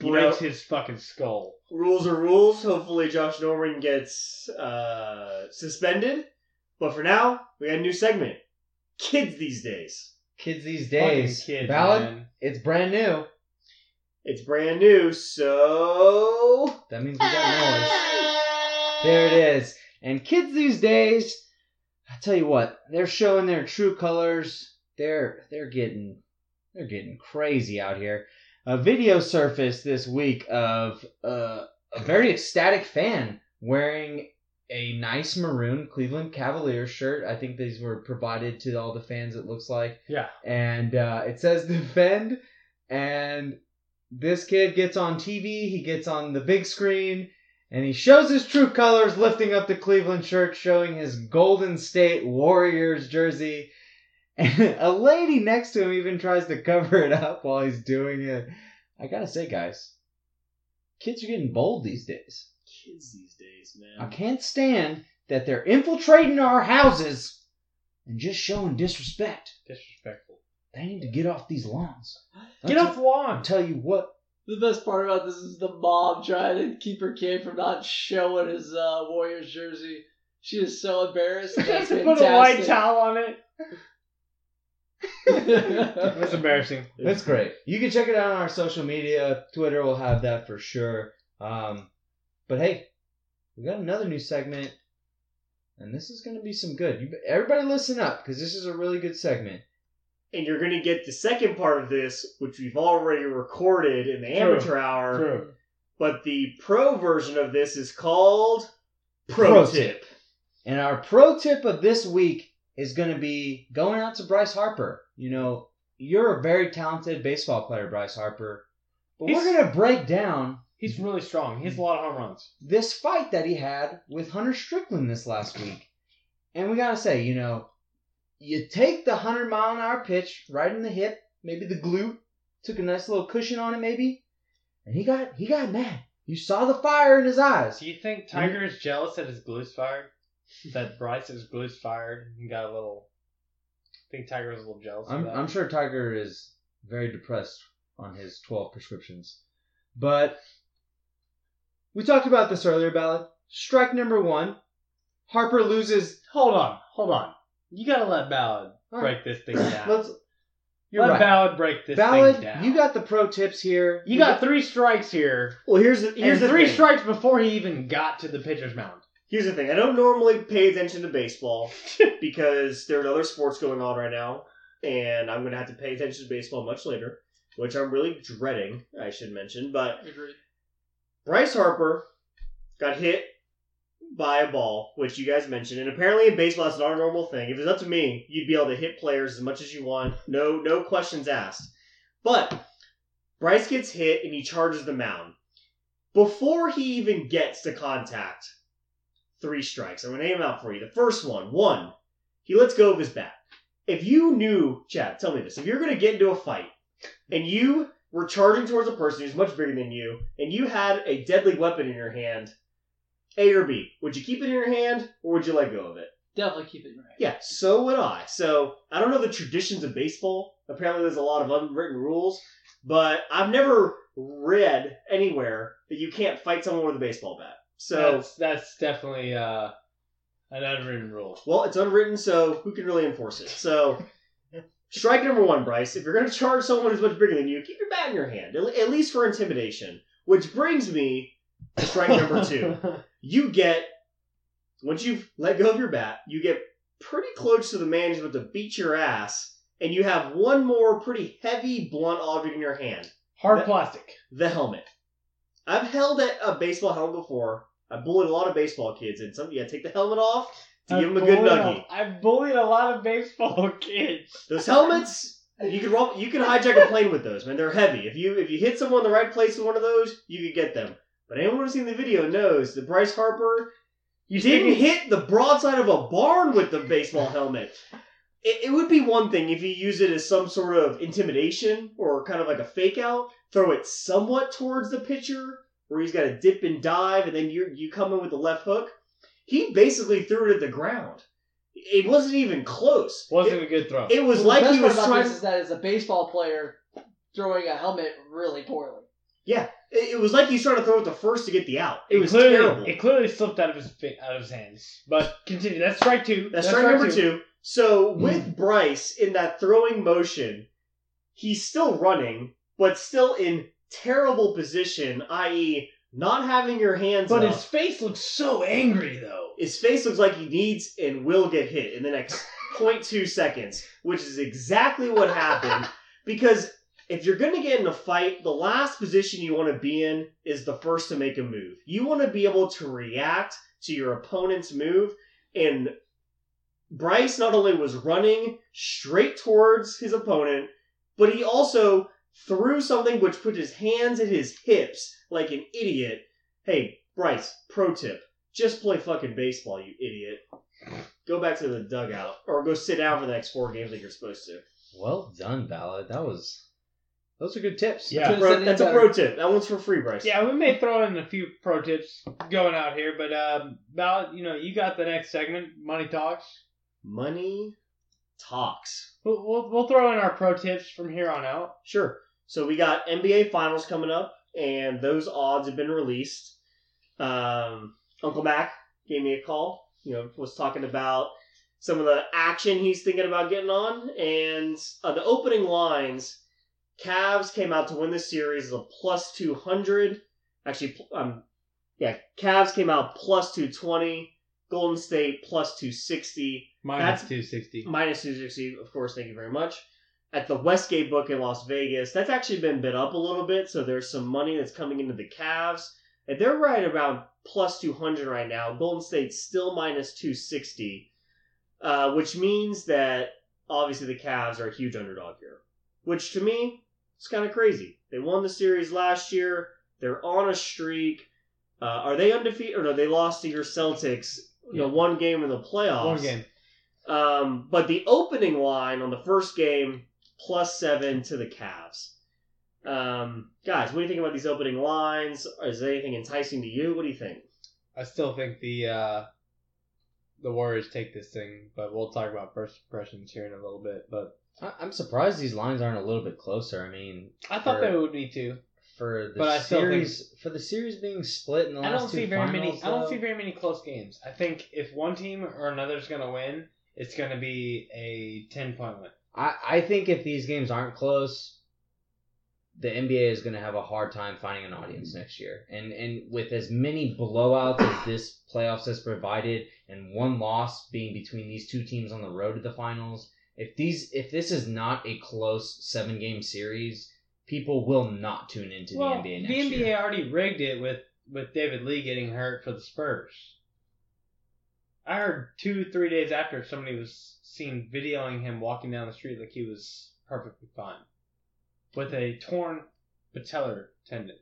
You breaks know- his fucking skull. rules are rules. Hopefully, Josh Norman gets uh, suspended. But for now, we got a new segment. Kids these days. Kids these days, kids, Ballad, man. it's brand new. It's brand new, so That means we got noise. There it is. And kids these days, I tell you what, they're showing their true colors. They're they're getting they're getting crazy out here. A video surfaced this week of uh, a very ecstatic fan wearing a nice maroon Cleveland Cavaliers shirt. I think these were provided to all the fans. It looks like Yeah. and uh, it says defend and this kid gets on tv he gets on the big screen and he shows his true colors lifting up the cleveland shirt showing his golden state warriors jersey and a lady next to him even tries to cover it up while he's doing it i gotta say guys kids are getting bold these days kids these days, man. i can't stand that they're infiltrating our houses and just showing disrespect Disrespectful. they need to get off these lawns. Get I'll off the lawn. tell you what. The best part about this is the mom trying to keep her kid from not showing his uh, Warriors jersey. She is so embarrassed. She has to put a white towel on it. That's embarrassing. That's great. You can check it out on our social media. Twitter will have that for sure. Um, but hey, we got another new segment, and this is going to be some good. You, everybody, listen up because this is a really good segment. And you're gonna get the second part of this, which we've already recorded in the True. amateur hour. True. But the pro version of this is called Pro, Pro Tip. And our pro tip of this week is going to be going out to Bryce Harper. You know, you're a very talented baseball player, Bryce Harper. But we're going to break down He's really strong. He has a lot of home runs. this fight that he had with Hunter Strickland this last week. And we gotta say, you know, you take the 100 mile an hour pitch right in the hip, maybe the glute, took a nice little cushion on it, maybe, and he got he got mad. You saw the fire in his eyes. Do you think Tiger is jealous that his glue's fired? That Bryce's glue's fired and got a little. I think Tiger was a little jealous. I'm, of that. I'm sure Tiger is very depressed on his 12 prescriptions. But we talked about this earlier, Ballard. Strike number one. Harper loses. Hold on, hold on. You gotta let Ballad All break this thing down. Let's, You're right. Ballad break this Ballad, thing down. you got the pro tips here. You got three strikes here. Well, here's the here's the three thing. strikes before he even got to the pitcher's mound. Here's the thing. I don't normally pay attention to baseball because there are other sports going on right now, and I'm going to have to pay attention to baseball much later, which I'm really dreading. I should mention, but Agreed. Bryce Harper got hit by a ball, which you guys mentioned, and apparently in baseball that's not a normal thing. If it's up to me, you'd be able to hit players as much as you want, no no questions asked. But Bryce gets hit and he charges the mound. Before he even gets to contact, three strikes. I'm gonna name them out for you. The first one, one, he lets go of his bat. If you knew, Chad, tell me this. If you're gonna get into a fight and you were charging towards a person who's much bigger than you, and you had a deadly weapon in your hand, A or B, would you keep it in your hand or would you let go of it? Definitely keep it in your hand. Yeah, so would I. So I don't know the traditions of baseball. Apparently, there's a lot of unwritten rules, but I've never read anywhere that you can't fight someone with a baseball bat. So, that's that's definitely uh, an unwritten rule. well, it's unwritten, so who can really enforce it? So, strike number one, Bryce. If you're going to charge someone who's much bigger than you, keep your bat in your hand, at least for intimidation. Which brings me to strike number two. you get once you've let go of your bat, you get pretty close to the man who's about to beat your ass, and you have one more pretty heavy blunt object in your hand. Hard That- plastic. The helmet. I've held a baseball helmet before. I bullied a lot of baseball kids, and some you gotta take the helmet off to give them a good nuggie. I've bullied a lot of baseball kids. Those helmets, you can roll, you can hijack a plane with those, man. They're heavy. If you if you hit someone in the right place with one of those, you could get them. But anyone who's seen the video knows that Bryce Harper You didn't hit the broadside of a barn with the baseball helmet. It, it would be one thing if you use it as some sort of intimidation or kind of like a fake out. Throw it somewhat towards the pitcher where he's got to dip and dive, and then you you come in with the left hook. He basically threw it at the ground. It wasn't even close. Wasn't It, a good throw. it was Well, like the best he was part about trying. this is that it's a baseball player throwing a helmet really poorly. Yeah, it, it was like he's trying to throw it to first to get the out. It, It was clearly, terrible. It clearly slipped out of his out of his hands. But continue. That's strike two. That's strike number two. So hmm. with Bryce in that throwing motion, he's still running, but still in terrible position, i.e., not having your hands But up. his face looks so angry though. His face looks like he needs and will get hit in the next 0.2 seconds, which is exactly what happened. Because if you're going to get in a fight, the last position you want to be in is the first to make a move. You want to be able to react to your opponent's move. And Bryce not only was running straight towards his opponent, but he also threw something which put his hands at his hips like an idiot. Hey, Bryce, pro tip just play fucking baseball, you idiot. Go back to the dugout or go sit down for the next four games like you're supposed to. Well done, Ballard. That was those are good tips. Yeah. Pro- said it that's a pro tip. That one's for free, Bryce. Yeah, we may throw in a few pro tips going out here, but um, Ballot, you know, you got the next segment, money talks. Money talks. We'll, we'll, we'll throw in our pro tips from here on out. Sure. So we got NBA finals coming up, and those odds have been released. Um, Uncle Mac gave me a call. You know, was talking about some of the action he's thinking about getting on, and uh, the opening lines. Cavs came out to win the series as a plus two hundred. Actually, um, yeah, Cavs came out plus two twenty. Golden State plus two sixty. Minus two sixty. Minus two sixty. of course, thank you very much. At the Westgate book in Las Vegas, that's actually been bid up a little bit, so there's some money that's coming into the Cavs. And they're right around plus 200 right now. Golden State's still minus 260, uh, which means that obviously the Cavs are a huge underdog here. Which to me, is kind of crazy. They won the series last year, they're on a streak. Uh, are they undefeated? Or no, they lost to your Celtics, you know, one game in the playoffs. One game. Um, but the opening line on the first game, plus seven to the Cavs. Um, guys, what do you think about these opening lines? Is there anything enticing to you? What do you think? I still think the uh, the Warriors take this thing, but we'll talk about first impressions here in a little bit. But I- I'm surprised these lines aren't a little bit closer. I mean, I thought for- they would be too. for the But I still series for the series being split in the I don't two see very finals, many. I don't see very many close games. I think if one team or another is going to win, it's going to be a ten point win. I, I think if these games aren't close, the NBA is going to have a hard time finding an audience mm-hmm. next year. And and with as many blowouts as this playoffs has provided, and one loss being between these two teams on the road to the finals, if these if this is not a close seven game series, people will not tune into well, the NBA next year. the NBA year. already rigged it with with David Lee getting hurt for the Spurs. I heard two three days after somebody was seen videoing him walking down the street like he was perfectly fine with a torn patellar tendon.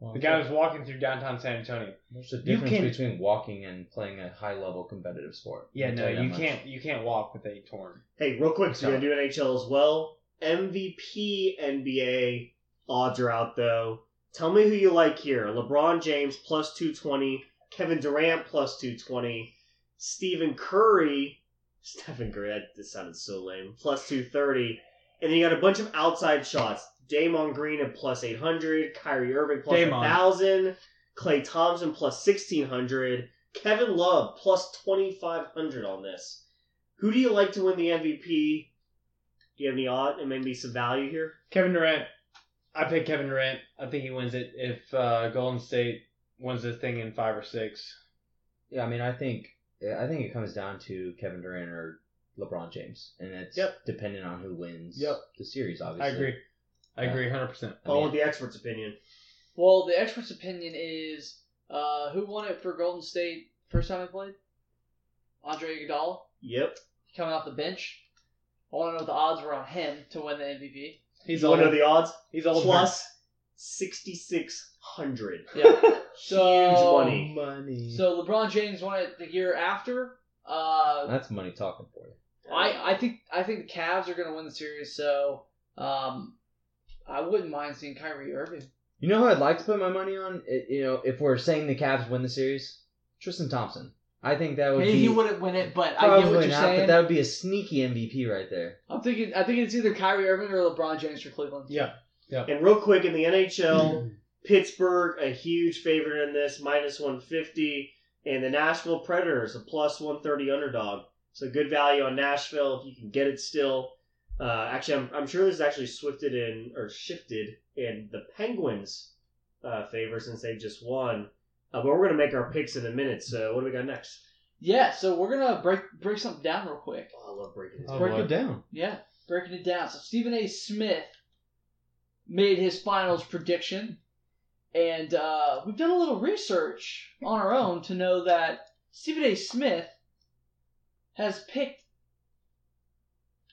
Well, The guy was walking through downtown San Antonio. There's a you difference can- between walking and playing a high level competitive sport. Yeah, I'll no, tell that you much. can't. You can't walk with a torn. Hey, real quick, so No. we're gonna do NHL as well. MVP NBA odds are out though. Tell me who you like here. LeBron James plus two twenty, Kevin Durant plus two twenty, Stephen Curry, Stephen Curry. That this sounded so lame. Plus two thirty, and then you got a bunch of outside shots. Draymond Green at plus eight hundred, Kyrie Irving plus Damon. thousand, Klay Thompson plus sixteen hundred, Kevin Love plus twenty five hundred on this. Who do you like to win the MVP? Do you have any odd and maybe some value here? Kevin Durant. I pick Kevin Durant. I think he wins it if uh, Golden State wins this thing in five or six. Yeah, I mean, I think I think it comes down to Kevin Durant or LeBron James, and it's Yep. dependent on who wins Yep. the series. Obviously, I agree. I Yeah. agree, hundred percent. I All mean- with the expert's opinion. Well, the expert's opinion is uh, who won it for Golden State first time they played? Andre Iguodala Yep. coming off the bench. I want to know what the odds were on him to win the MVP. He's you want old. to know the odds? He's old. Plus sixty six hundred. Yeah. So Huge money. money. So LeBron James won it the year after. Uh, that's money talking for you. I, I think I think the Cavs are going to win the series. So um, I wouldn't mind seeing Kyrie Irving. You know who I'd like to put my money on? It, you know, if we're saying the Cavs win the series, Tristan Thompson. I think that would Maybe be he wouldn't win it, but I get probably what you're not, saying. but that would be a sneaky MVP right there. I'm thinking I think it's either Kyrie Irving or LeBron James for Cleveland. Yeah, Yeah. And real quick in the NHL, Pittsburgh a huge favorite in this, minus one fifty, and the Nashville Predators a plus one thirty underdog. So good value on Nashville if you can get it still. Uh, actually, I'm, I'm sure this is actually swifted in or shifted in the Penguins' uh, favor since they just won. Uh, but we're gonna make our picks in a minute. So what do we got next? Yeah, so we're gonna break break something down real quick. Oh, I love breaking it. Break it down. Yeah, breaking it down. So Stephen A. Smith made his finals prediction, and uh, we've done a little research on our own to know that Stephen A. Smith has picked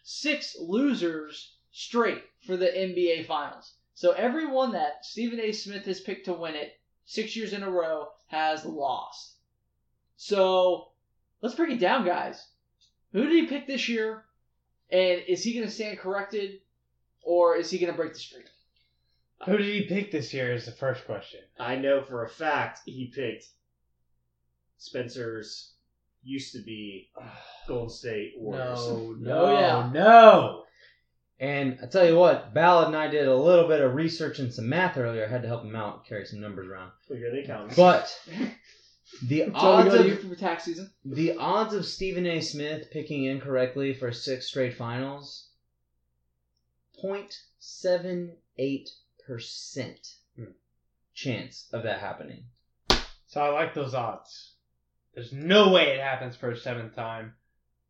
six losers straight for the NBA Finals. So everyone that Stephen A. Smith has picked to win it six years in a row has lost. So let's break it down, guys. Who did he pick this year? And is he going to stand corrected, or is he going to break the streak? Who did he pick this year? Is the first question. I know for a fact he picked Spencer's used to be Golden State Warriors. No, Oh, yeah. no. And I tell you what, Ballard and I did a little bit of research and some math earlier. I had to help him out, carry some numbers around. Well, here they come. But the odds go of for tax season. the odds of Stephen A. Smith picking incorrectly for six straight finals, 0.78 percent Hmm. chance of that happening. So I like those odds. There's no way it happens for a seventh time.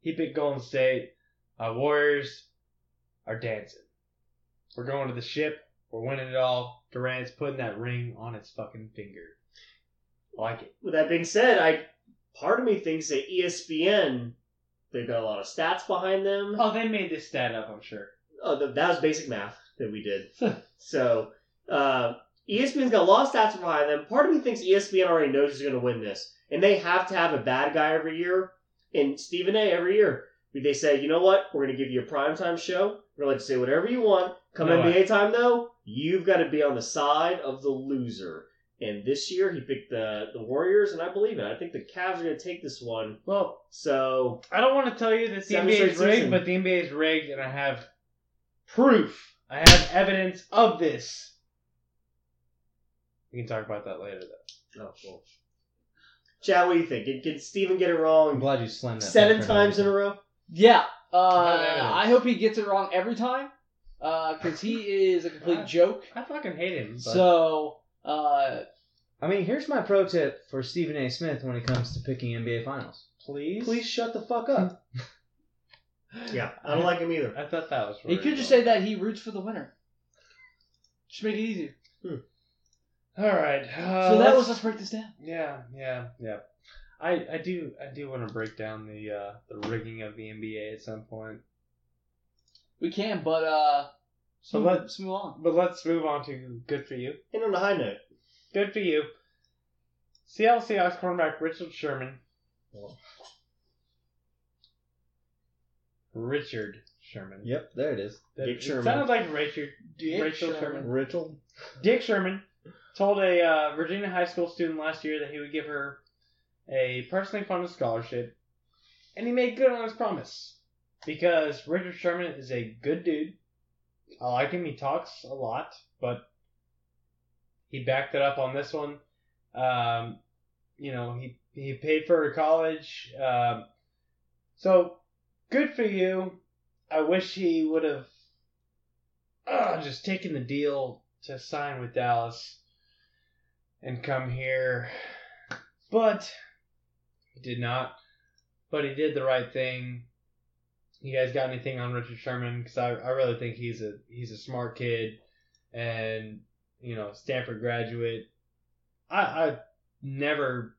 He picked Golden State. Uh, Warriors are dancing. We're going to the ship. We're winning it all. Durant's putting that ring on his fucking finger. I like it. With that being said, I part of me thinks that ESPN they've got a lot of stats behind them. Oh, they made this stat up, I'm sure. Oh, th- that was basic math that we did. so uh, ESPN's got a lot of stats behind them. Part of me thinks ESPN already knows who's going to win this, and they have to have a bad guy every year. And Stephen A. every year, they say, you know what? We're going to give you a primetime show. We're going to say whatever you want. Come No NBA time though, you've got to be on the side of the loser. And this year he picked the the Warriors, and I believe it. I think the Cavs are going to take this one. Well, So I don't want to tell you that the NBA is rigged, season. but the NBA is rigged, and I have proof. I have evidence of this. We can talk about that later, though. oh, cool. Chad, what do you think? Did, did Stephen get it wrong I'm glad you slammed that. seven back times in a row? Yeah. Have Uh, evidence. I hope he gets it wrong every time. Because he is a complete Uh, joke. I fucking hate him. But So, uh, I mean, here's my pro tip for Stephen A. Smith when it comes to picking NBA Finals. please, Please shut the fuck up. Yeah, I don't like him either. I thought that was. he could just say that he roots for the winner. Just make it easier. All right. Uh, so that let's- was let's break this down. Yeah, yeah, yeah. I I do I do want to break down the uh, the rigging of the NBA at some point. We can, but uh, So move- let- let's move on. But let's move on to good for you. And on a high note, Good for you. Seattle Seahawks cornerback Richard Sherman. Richard Sherman. Yep, there it is. That- Dick it Sherman. Sounded like Richard. Dick Rachel Sherman. Sherman. Rachel. Dick Sherman told a uh, Virginia high school student last year that he would give her a personally funded scholarship, and he made good on his promise because Richard Sherman is a good dude. I like him. He talks a lot, but he backed it up on this one. Um, you know, he he paid for her college. Um, so good for you. I wish he would have uh, just taken the deal to sign with Dallas and come here, but he did not. But he did the right thing. You guys got anything on Richard Sherman? Because I, I really think he's a he's a smart kid, and you know Stanford graduate. I I never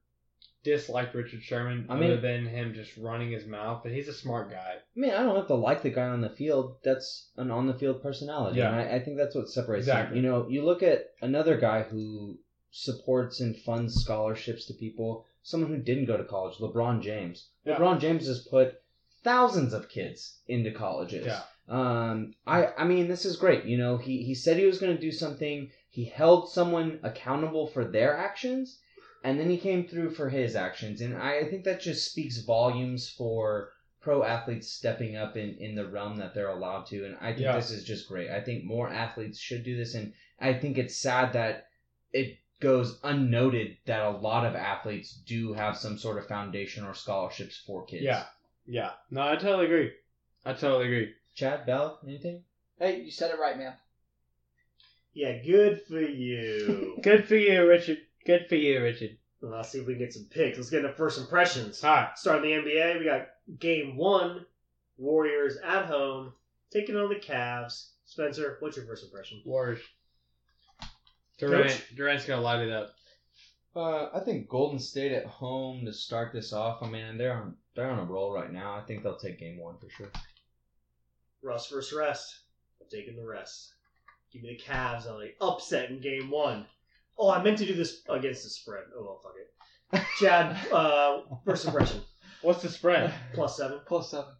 disliked Richard Sherman I mean- other than him just running his mouth, but he's a smart guy. I mean, I don't have to like the guy on the field. That's an on the field personality. Yeah. And I, I think that's what separates Exactly. him. You know, you look at another guy who supports and funds scholarships to people, someone who didn't go to college, LeBron James. Yeah. LeBron James has put thousands of kids into colleges. Yeah. Um, I, I mean, this is great. You know, he, he said he was going to do something. He held someone accountable for their actions, and then he came through for his actions. And I, I think that just speaks volumes for pro athletes stepping up in, in the realm that they're allowed to. And I think Yeah. this is just great. I think more athletes should do this. And I think it's sad that it goes unnoted that a lot of athletes do have some sort of foundation or scholarships for kids. Yeah, yeah. No, I totally agree. I totally agree. Chad, Bell, anything? Hey, you said it right, man. yeah, good for you. Good for you, Richard. Good for you, Richard. well, let's see if we can get some picks. Let's get into first impressions. All right. Starting the NBA, we got game one, Warriors at home, taking on the Cavs. Spencer, what's your first impression? Warriors. Durant, Coach? Durant's gonna light it up. Uh, I think Golden State at home to start this off. I mean, they're on they're on a roll right now. I think they'll take game one for sure. Russ versus rest. I'm taking the rest. Give me the Cavs on the upset in game one. Oh, I meant to do this against the spread. Oh well, fuck it. Chad, uh, first impression. What's the spread? Plus seven. Plus seven.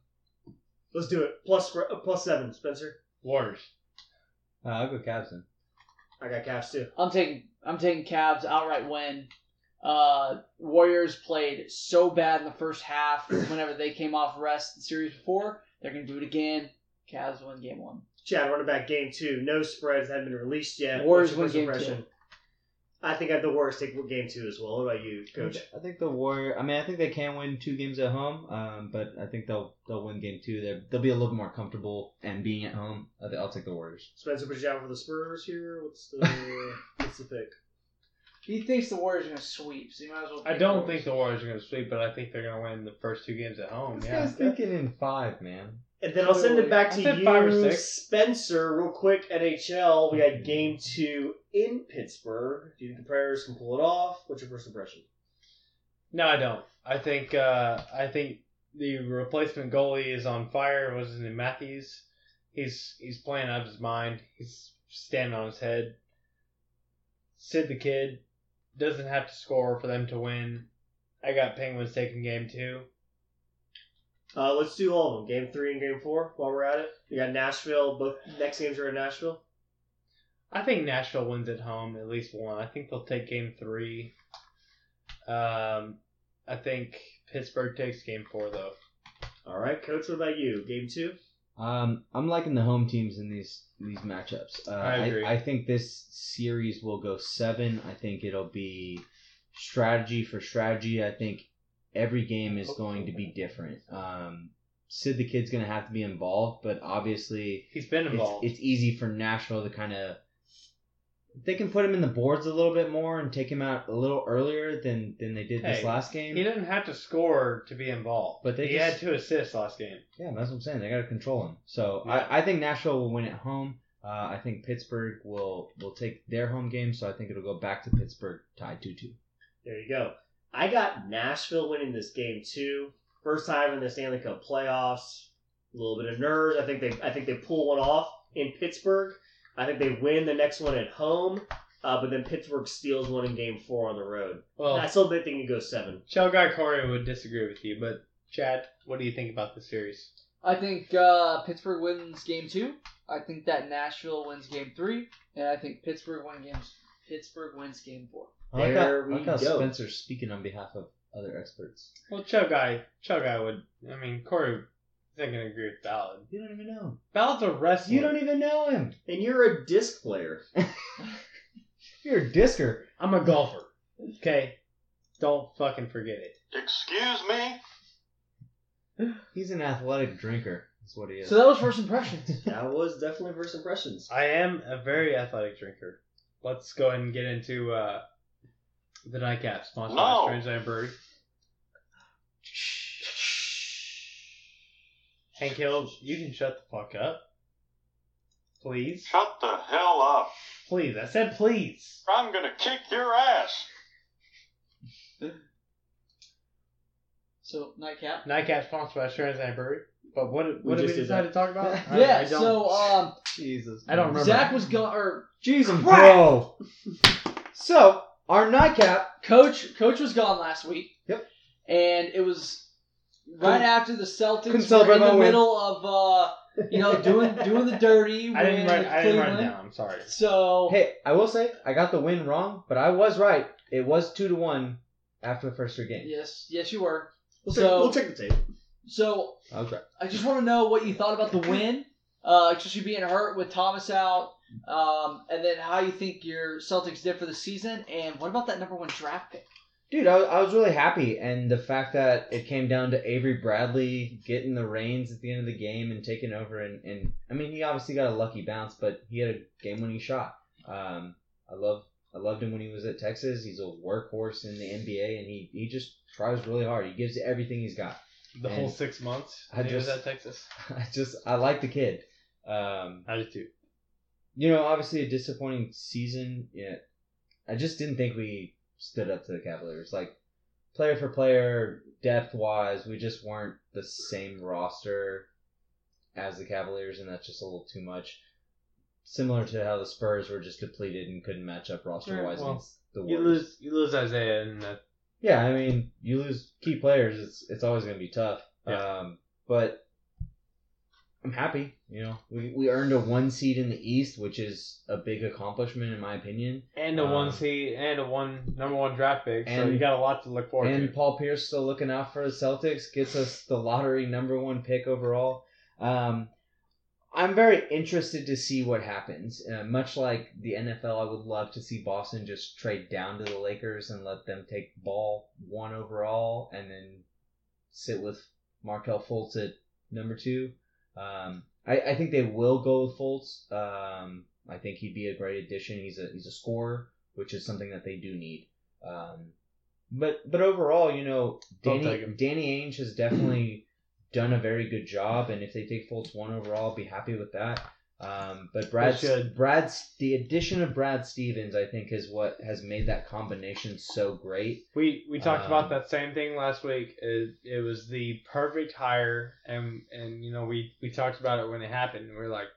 Let's do it. Plus spre- uh, plus seven, Spencer. Warriors. Uh, I'll go Cavs then. I got Cavs too. I'm taking I'm taking Cavs outright win. Uh, Warriors played so bad in the first half. Whenever they came off rest the series before, they're gonna do it again. Cavs win game one. Chad, running back game two. No spreads haven't been released yet. Warriors What's your win first game I think I have the Warriors take game two as well. What about you, Coach? I think the Warrior. I mean, I think they can win two games at home. Um, but I think they'll they'll win game two. They're, they'll be a little more comfortable and being at home. I think I'll take the Warriors. Spencer, put you down for the Spurs here. What's the what's the pick? He thinks the Warriors are gonna sweep, so you might as well. I don't Warriors. think the Warriors are gonna sweep, but I think they're gonna win the first two games at home. This Yeah. guy's thinking in five, man. And then I'll send it back to said five or you, six. Spencer, real quick. NHL, we got game two in Pittsburgh. Do you think the Predators can pull it off? What's your first impression? No, I don't. I think uh, I think the replacement goalie is on fire. Was his name Matthews? He's he's playing out of his mind. He's standing on his head. Sid the kid doesn't have to score for them to win. I got Penguins taking game two. Uh, let's do all of them. Game three and game four while we're at it. We got Nashville. Both next games are in Nashville. I think Nashville wins at home at least one. I think they'll take game three. Um, I think Pittsburgh takes game four though. All right, coach. What about you? Game two. Um, I'm liking the home teams in these these matchups. Uh, I agree. I, think this series will go seven. I think it'll be strategy for strategy. I think every game is going to be different. Um, Sid the kid's going to have to be involved, but obviously He's been it's, involved. it's easy for Nashville to kind of. They can put him in the boards a little bit more and take him out a little earlier than than they did this last game. he didn't have to score to be involved, But they he just- had two assists last game. Yeah, that's what I'm saying. They got to control him. So Yeah. I, I think Nashville will win at home. Uh, I think Pittsburgh will will take their home game, so I think it'll go back to Pittsburgh tied two two. There you go. I got Nashville winning this game too. First time in the Stanley Cup playoffs. A little bit of nerves. I think they I think they pull one off in Pittsburgh. I think they win the next one at home. Uh, but then Pittsburgh steals one in Game Four on the road. Well, I still think it goes seven. Shell Guy Corey would disagree with you, but Chad, what do you think about the series? I think uh, Pittsburgh wins game two. I think that Nashville wins game three, and I think Pittsburgh wins games. Pittsburgh wins game four. I like There how, we I like how go. Spencer's speaking on behalf of other experts. Well, Chug Guy, Chug Guy would. I mean, Corey isn't gonna agree with Ballad. You don't even know him. Ballad's a wrestler. You don't even know him. And you're a disc player. You're a discer. I'm a golfer. Okay, don't fucking forget it. Excuse me? He's an athletic drinker. That's what he is. So that was first impressions. That was definitely first impressions. I am a very athletic drinker. Let's go ahead and get into uh, the nightcap sponsored No. by Strangeland Brewery. Hank Hill, you can shut the fuck up. Please. Shut the hell up. Please. I said please. I'm gonna kick your ass. So nightcap. Nightcap sponsored by Strangeland Brewery. But what, what We did we just did decide to talk about? I- yeah. I don't- so um, Jesus. I don't remember. Zach was gone, or Jesus, bro. so our nightcap. Coach Coach was gone last week. Yep. And it was right after the Celtics were celebrate in the win. middle of uh, you know, doing doing the dirty. I didn't write. I didn't write it down. I'm sorry. So Hey, I will say I got the win wrong, but I was right. It was two to one after the first three games. yes, yes, you were. We'll, So- check, we'll check the tape. So Okay. I just want to know what you thought about the win, uh, especially being hurt with Thomas out, um, and then how you think your Celtics did for the season, and what about that number one draft pick? Dude, I, I was really happy, and the fact that it came down to Avery Bradley getting the reins at the end of the game and taking over, and, and I mean, he obviously got a lucky bounce, but he had a game-winning shot. Um, I love I loved him when he was at Texas. He's a workhorse in the NBA, and he, he just tries really hard. He gives everything he's got. The And whole six months. I he was just- at Texas. I just I like the kid. Um, I did too. you know, obviously a disappointing season. Yeah, I just didn't think we stood up to the Cavaliers. Like player for player, depth wise, we just weren't the same roster as the Cavaliers, and that's just a little too much. Similar to how the Spurs were just depleted and couldn't match up roster wise Yeah, well, against the You lose. You lose Isaiah, and that Yeah, I mean, you lose key players, it's it's always going to be tough. Yeah. Um, but I'm happy. You know, we we earned a one seed in the East, which is a big accomplishment in my opinion. and a Um, one seed and a one number one draft pick. so and- you got a lot to look forward And to. And Paul Pierce still looking out for the Celtics, gets us the lottery number one pick overall. Um, I'm very interested to see what happens. Uh, much like the NFL, I would love to see Boston just trade down to the Lakers and let them take ball one overall and then sit with Markelle Fultz at number two. Um, I, I think they will go with Fultz. Um, I think he'd be a great addition. He's a he's a scorer, which is something that they do need. Um, but but overall, you know, Danny. Danny Ainge has definitely done a very good job, and if they take Fultz one overall, I'll be happy with that. Um, but Brad. Brad's the addition of Brad Stevens, I think, is what has made that combination so great. We we talked Um, about that same thing last week. It, it was the perfect hire, and and you know we we talked about it when it happened. We are like,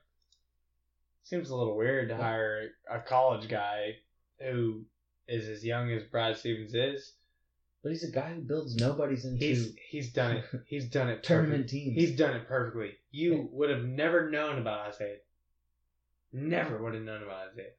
seems a little weird to hire a college guy who is as young as Brad Stevens is. But he's a guy who builds nobodies into He's he's done it. He's done it. tournament teams. He's done it perfectly. You would have never known about Isaiah. Never would have known about Isaiah.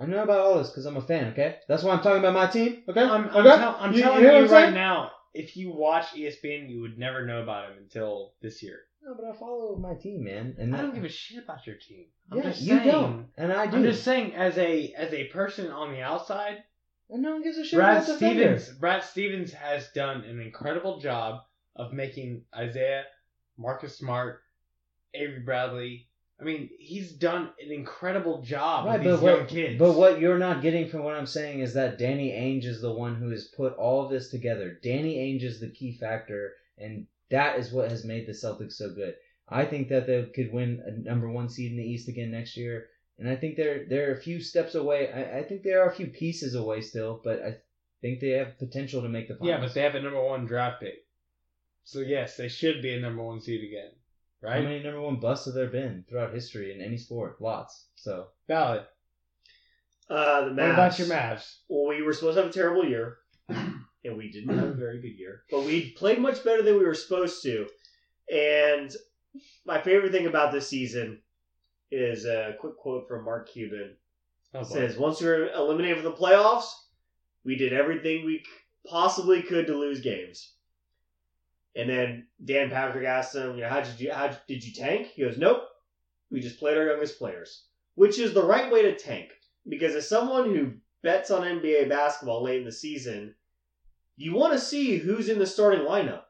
I know about all this because I'm a fan. Okay, that's why I'm talking about my team. Okay, I'm, I'm, okay? tell- I'm You- telling you you, right saying? now, if you watch ESPN, you would never know about him until this year. No, but I follow my team, man. And I don't give a shit about your team. I'm Yeah, just you saying. don't, and I do. I'm just saying, as a as a person on the outside, And no one gives a shit Brad about. Stevens Brad Stevens has done an incredible job of making Isaiah, Marcus Smart, Avery Bradley. I mean, he's done an incredible job Right, with these young what, kids. but what you're not getting from what I'm saying is that Danny Ainge is the one who has put all of this together. Danny Ainge is the key factor, and that is what has made the Celtics so good. I think that they could win a number one seed in the East again next year, and I think they're they're a few steps away. I, I think they are a few pieces away still, but I think they have potential to make the finals. yeah, but they have a number one draft pick. So yes, they should be a number one seed again, how many number one busts have there been throughout history in any sport? Lots. So Valid. Uh, the Mavs. What about your Mavs? Well, we were supposed to have a terrible year, and we didn't have a very good year. But we played much better than we were supposed to. And my favorite thing about this season is a quick quote from Mark Cuban. Oh, It says, "Once we were eliminated from the playoffs, we did everything we possibly could to lose games." And then Dan Patrick asked him, "You know, how did you how did you tank?" He goes, "Nope, we just played our youngest players," which is the right way to tank. Because as someone who bets on NBA basketball late in the season, you want to see who's in the starting lineup.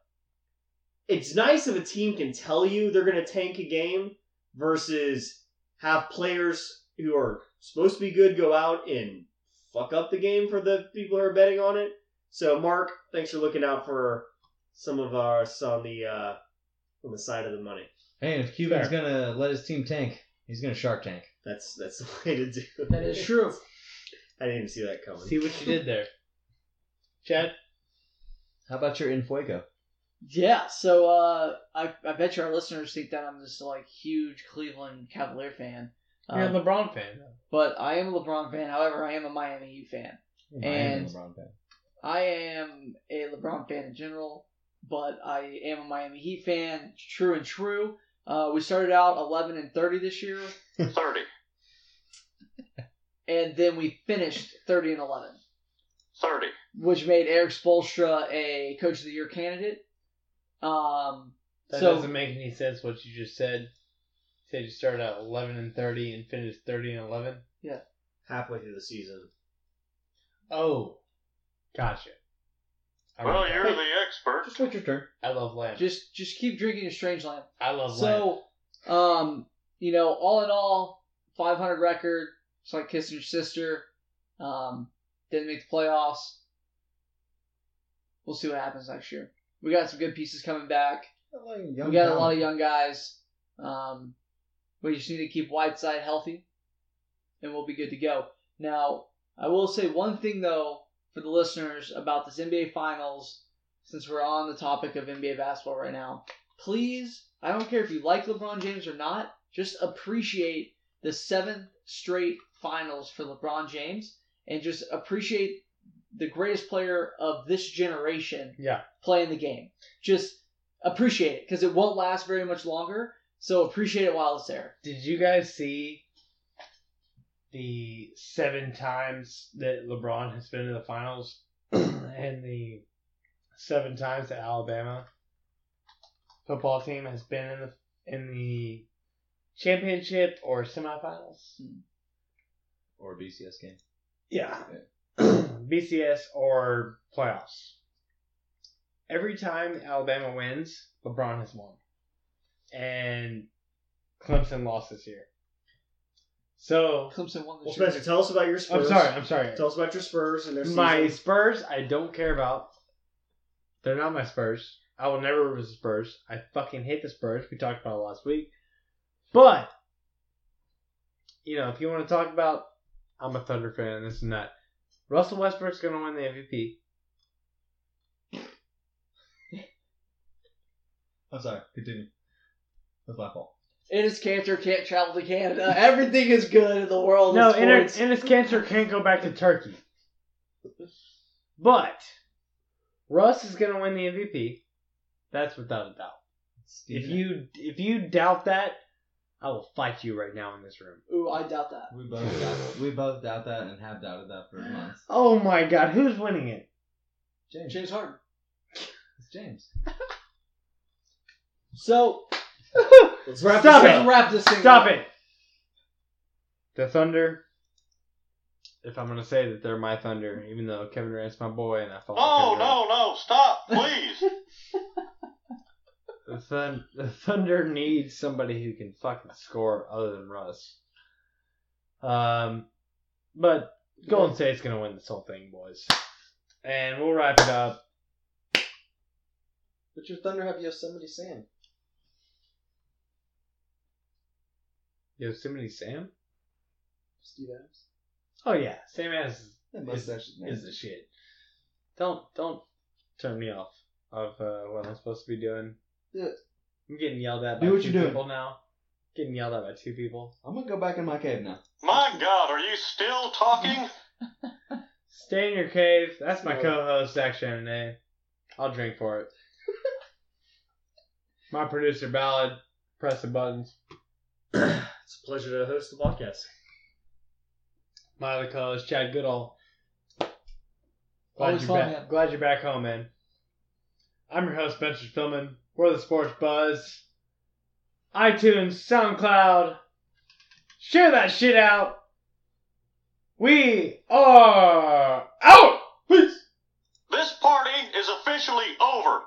It's nice if a team can tell you they're going to tank a game versus have players who are supposed to be good go out and fuck up the game for the people who are betting on it. So, Mark, thanks for looking out for some of us on the uh, on the side of the money. hey, if Cuban's Fair. gonna let his team tank, he's gonna Shark Tank. That's that's the way to do. it. That is true. I didn't even see that coming. See what you did there, Chad. How about your Infuego? Yeah, so uh, I, I bet you our listeners think that I'm this like huge Cleveland Cavalier fan. You're Um, a LeBron fan, but I am a LeBron fan. However, I am a Miami Heat fan. And- LeBron fan. I am a LeBron fan in general, but I am a Miami Heat fan. True and true. Uh, we started out 11 and 30 this year, 30. and then we finished 30 and 11, 30. which made Erik Spoelstra a Coach of the Year candidate. Um, That so doesn't make any sense. What you just said. You said you started out 11 and 30 and finished 30 and 11. Yeah. Halfway through the season. Oh, gotcha. I Well, you're the expert. Just wait your turn. I love lamb. just just keep drinking your Strangeland. I love lamb. So, um, you know, all in all, 500 record. It's like kissing your sister. Um, didn't make the playoffs. We'll see what happens next year. We got some good pieces coming back. we got a lot of young guys. Um, we just need to keep Whiteside healthy, and we'll be good to go. Now, I will say one thing though for the listeners about this NBA Finals, since we're on the topic of NBA basketball right now. Please, I don't care if you like LeBron James or not, just appreciate the seventh straight Finals for LeBron James, and just appreciate the greatest player of this generation Yeah. playing the game. Just appreciate it because it won't last very much longer. So appreciate it while it's there. Did you guys see the seven times that LeBron has been in the finals and the seven times that Alabama football team has been in the in the championship or semifinals? Or BCS game. Yeah. BCS or playoffs. Every time Alabama wins, LeBron has won. And Clemson lost this year. So Clemson won Well, this. Spencer, tell us about your Spurs. I'm sorry, I'm sorry. Tell us about your Spurs and their season. My season. Spurs, I don't care about. They're not my Spurs. I will never root for the Spurs. I fucking hate the Spurs. We talked about it last week. But, you know, if you want to talk about, I'm a Thunder fan, this and that. Russell Westbrook's going to win the MVP. I'm sorry. Continue. That's my fault. Enes Kanter can't travel to Canada. Everything is good in the world No, of Ener- sports. Enes Kanter can't go back to Turkey. But, Russ is going to win the MVP. That's without a doubt. If you if you doubt that, I will fight you right now in this room. Ooh, I doubt that. We both doubt, we both doubt that and have doubted that for months. Oh my god, who's winning it? James. James Harden. It's James. So Let's wrap Stop this it. up. wrap this thing. Stop up. it! The Thunder. If I'm gonna say that they're my Thunder, even though Kevin Durant's my boy and I follow No, Kevin Durant. no, no, stop, please. The, thun- the Thunder needs somebody who can fucking score other than Russ. Um, but Golden State's gonna win this whole thing, boys. And we'll wrap it up. But your Thunder have Yosemite Sam. Yosemite Sam. Steve Adams. Oh yeah, Sam Adams is, That is, mustache is is the shit. Don't don't turn me off of uh, what I'm supposed to be doing. Do it. I'm getting yelled at Do by what 2 you're doing. people now. Getting yelled at by two people. I'm gonna go back in my cave now. My God, are you still talking? Stay in your cave. That's my Yeah. co-host, Zach Shannon. I'll drink for it. my producer, Ballad. Press the buttons. It's a pleasure to host the podcast. My other co-host, Chad Goodall. Glad Always you're, fun, back, man. glad you're back home, man. I'm your host, Spencer Spillman. We're the Sports Buzz. iTunes, SoundCloud. Share that shit out. We are out. Peace. This party is officially over.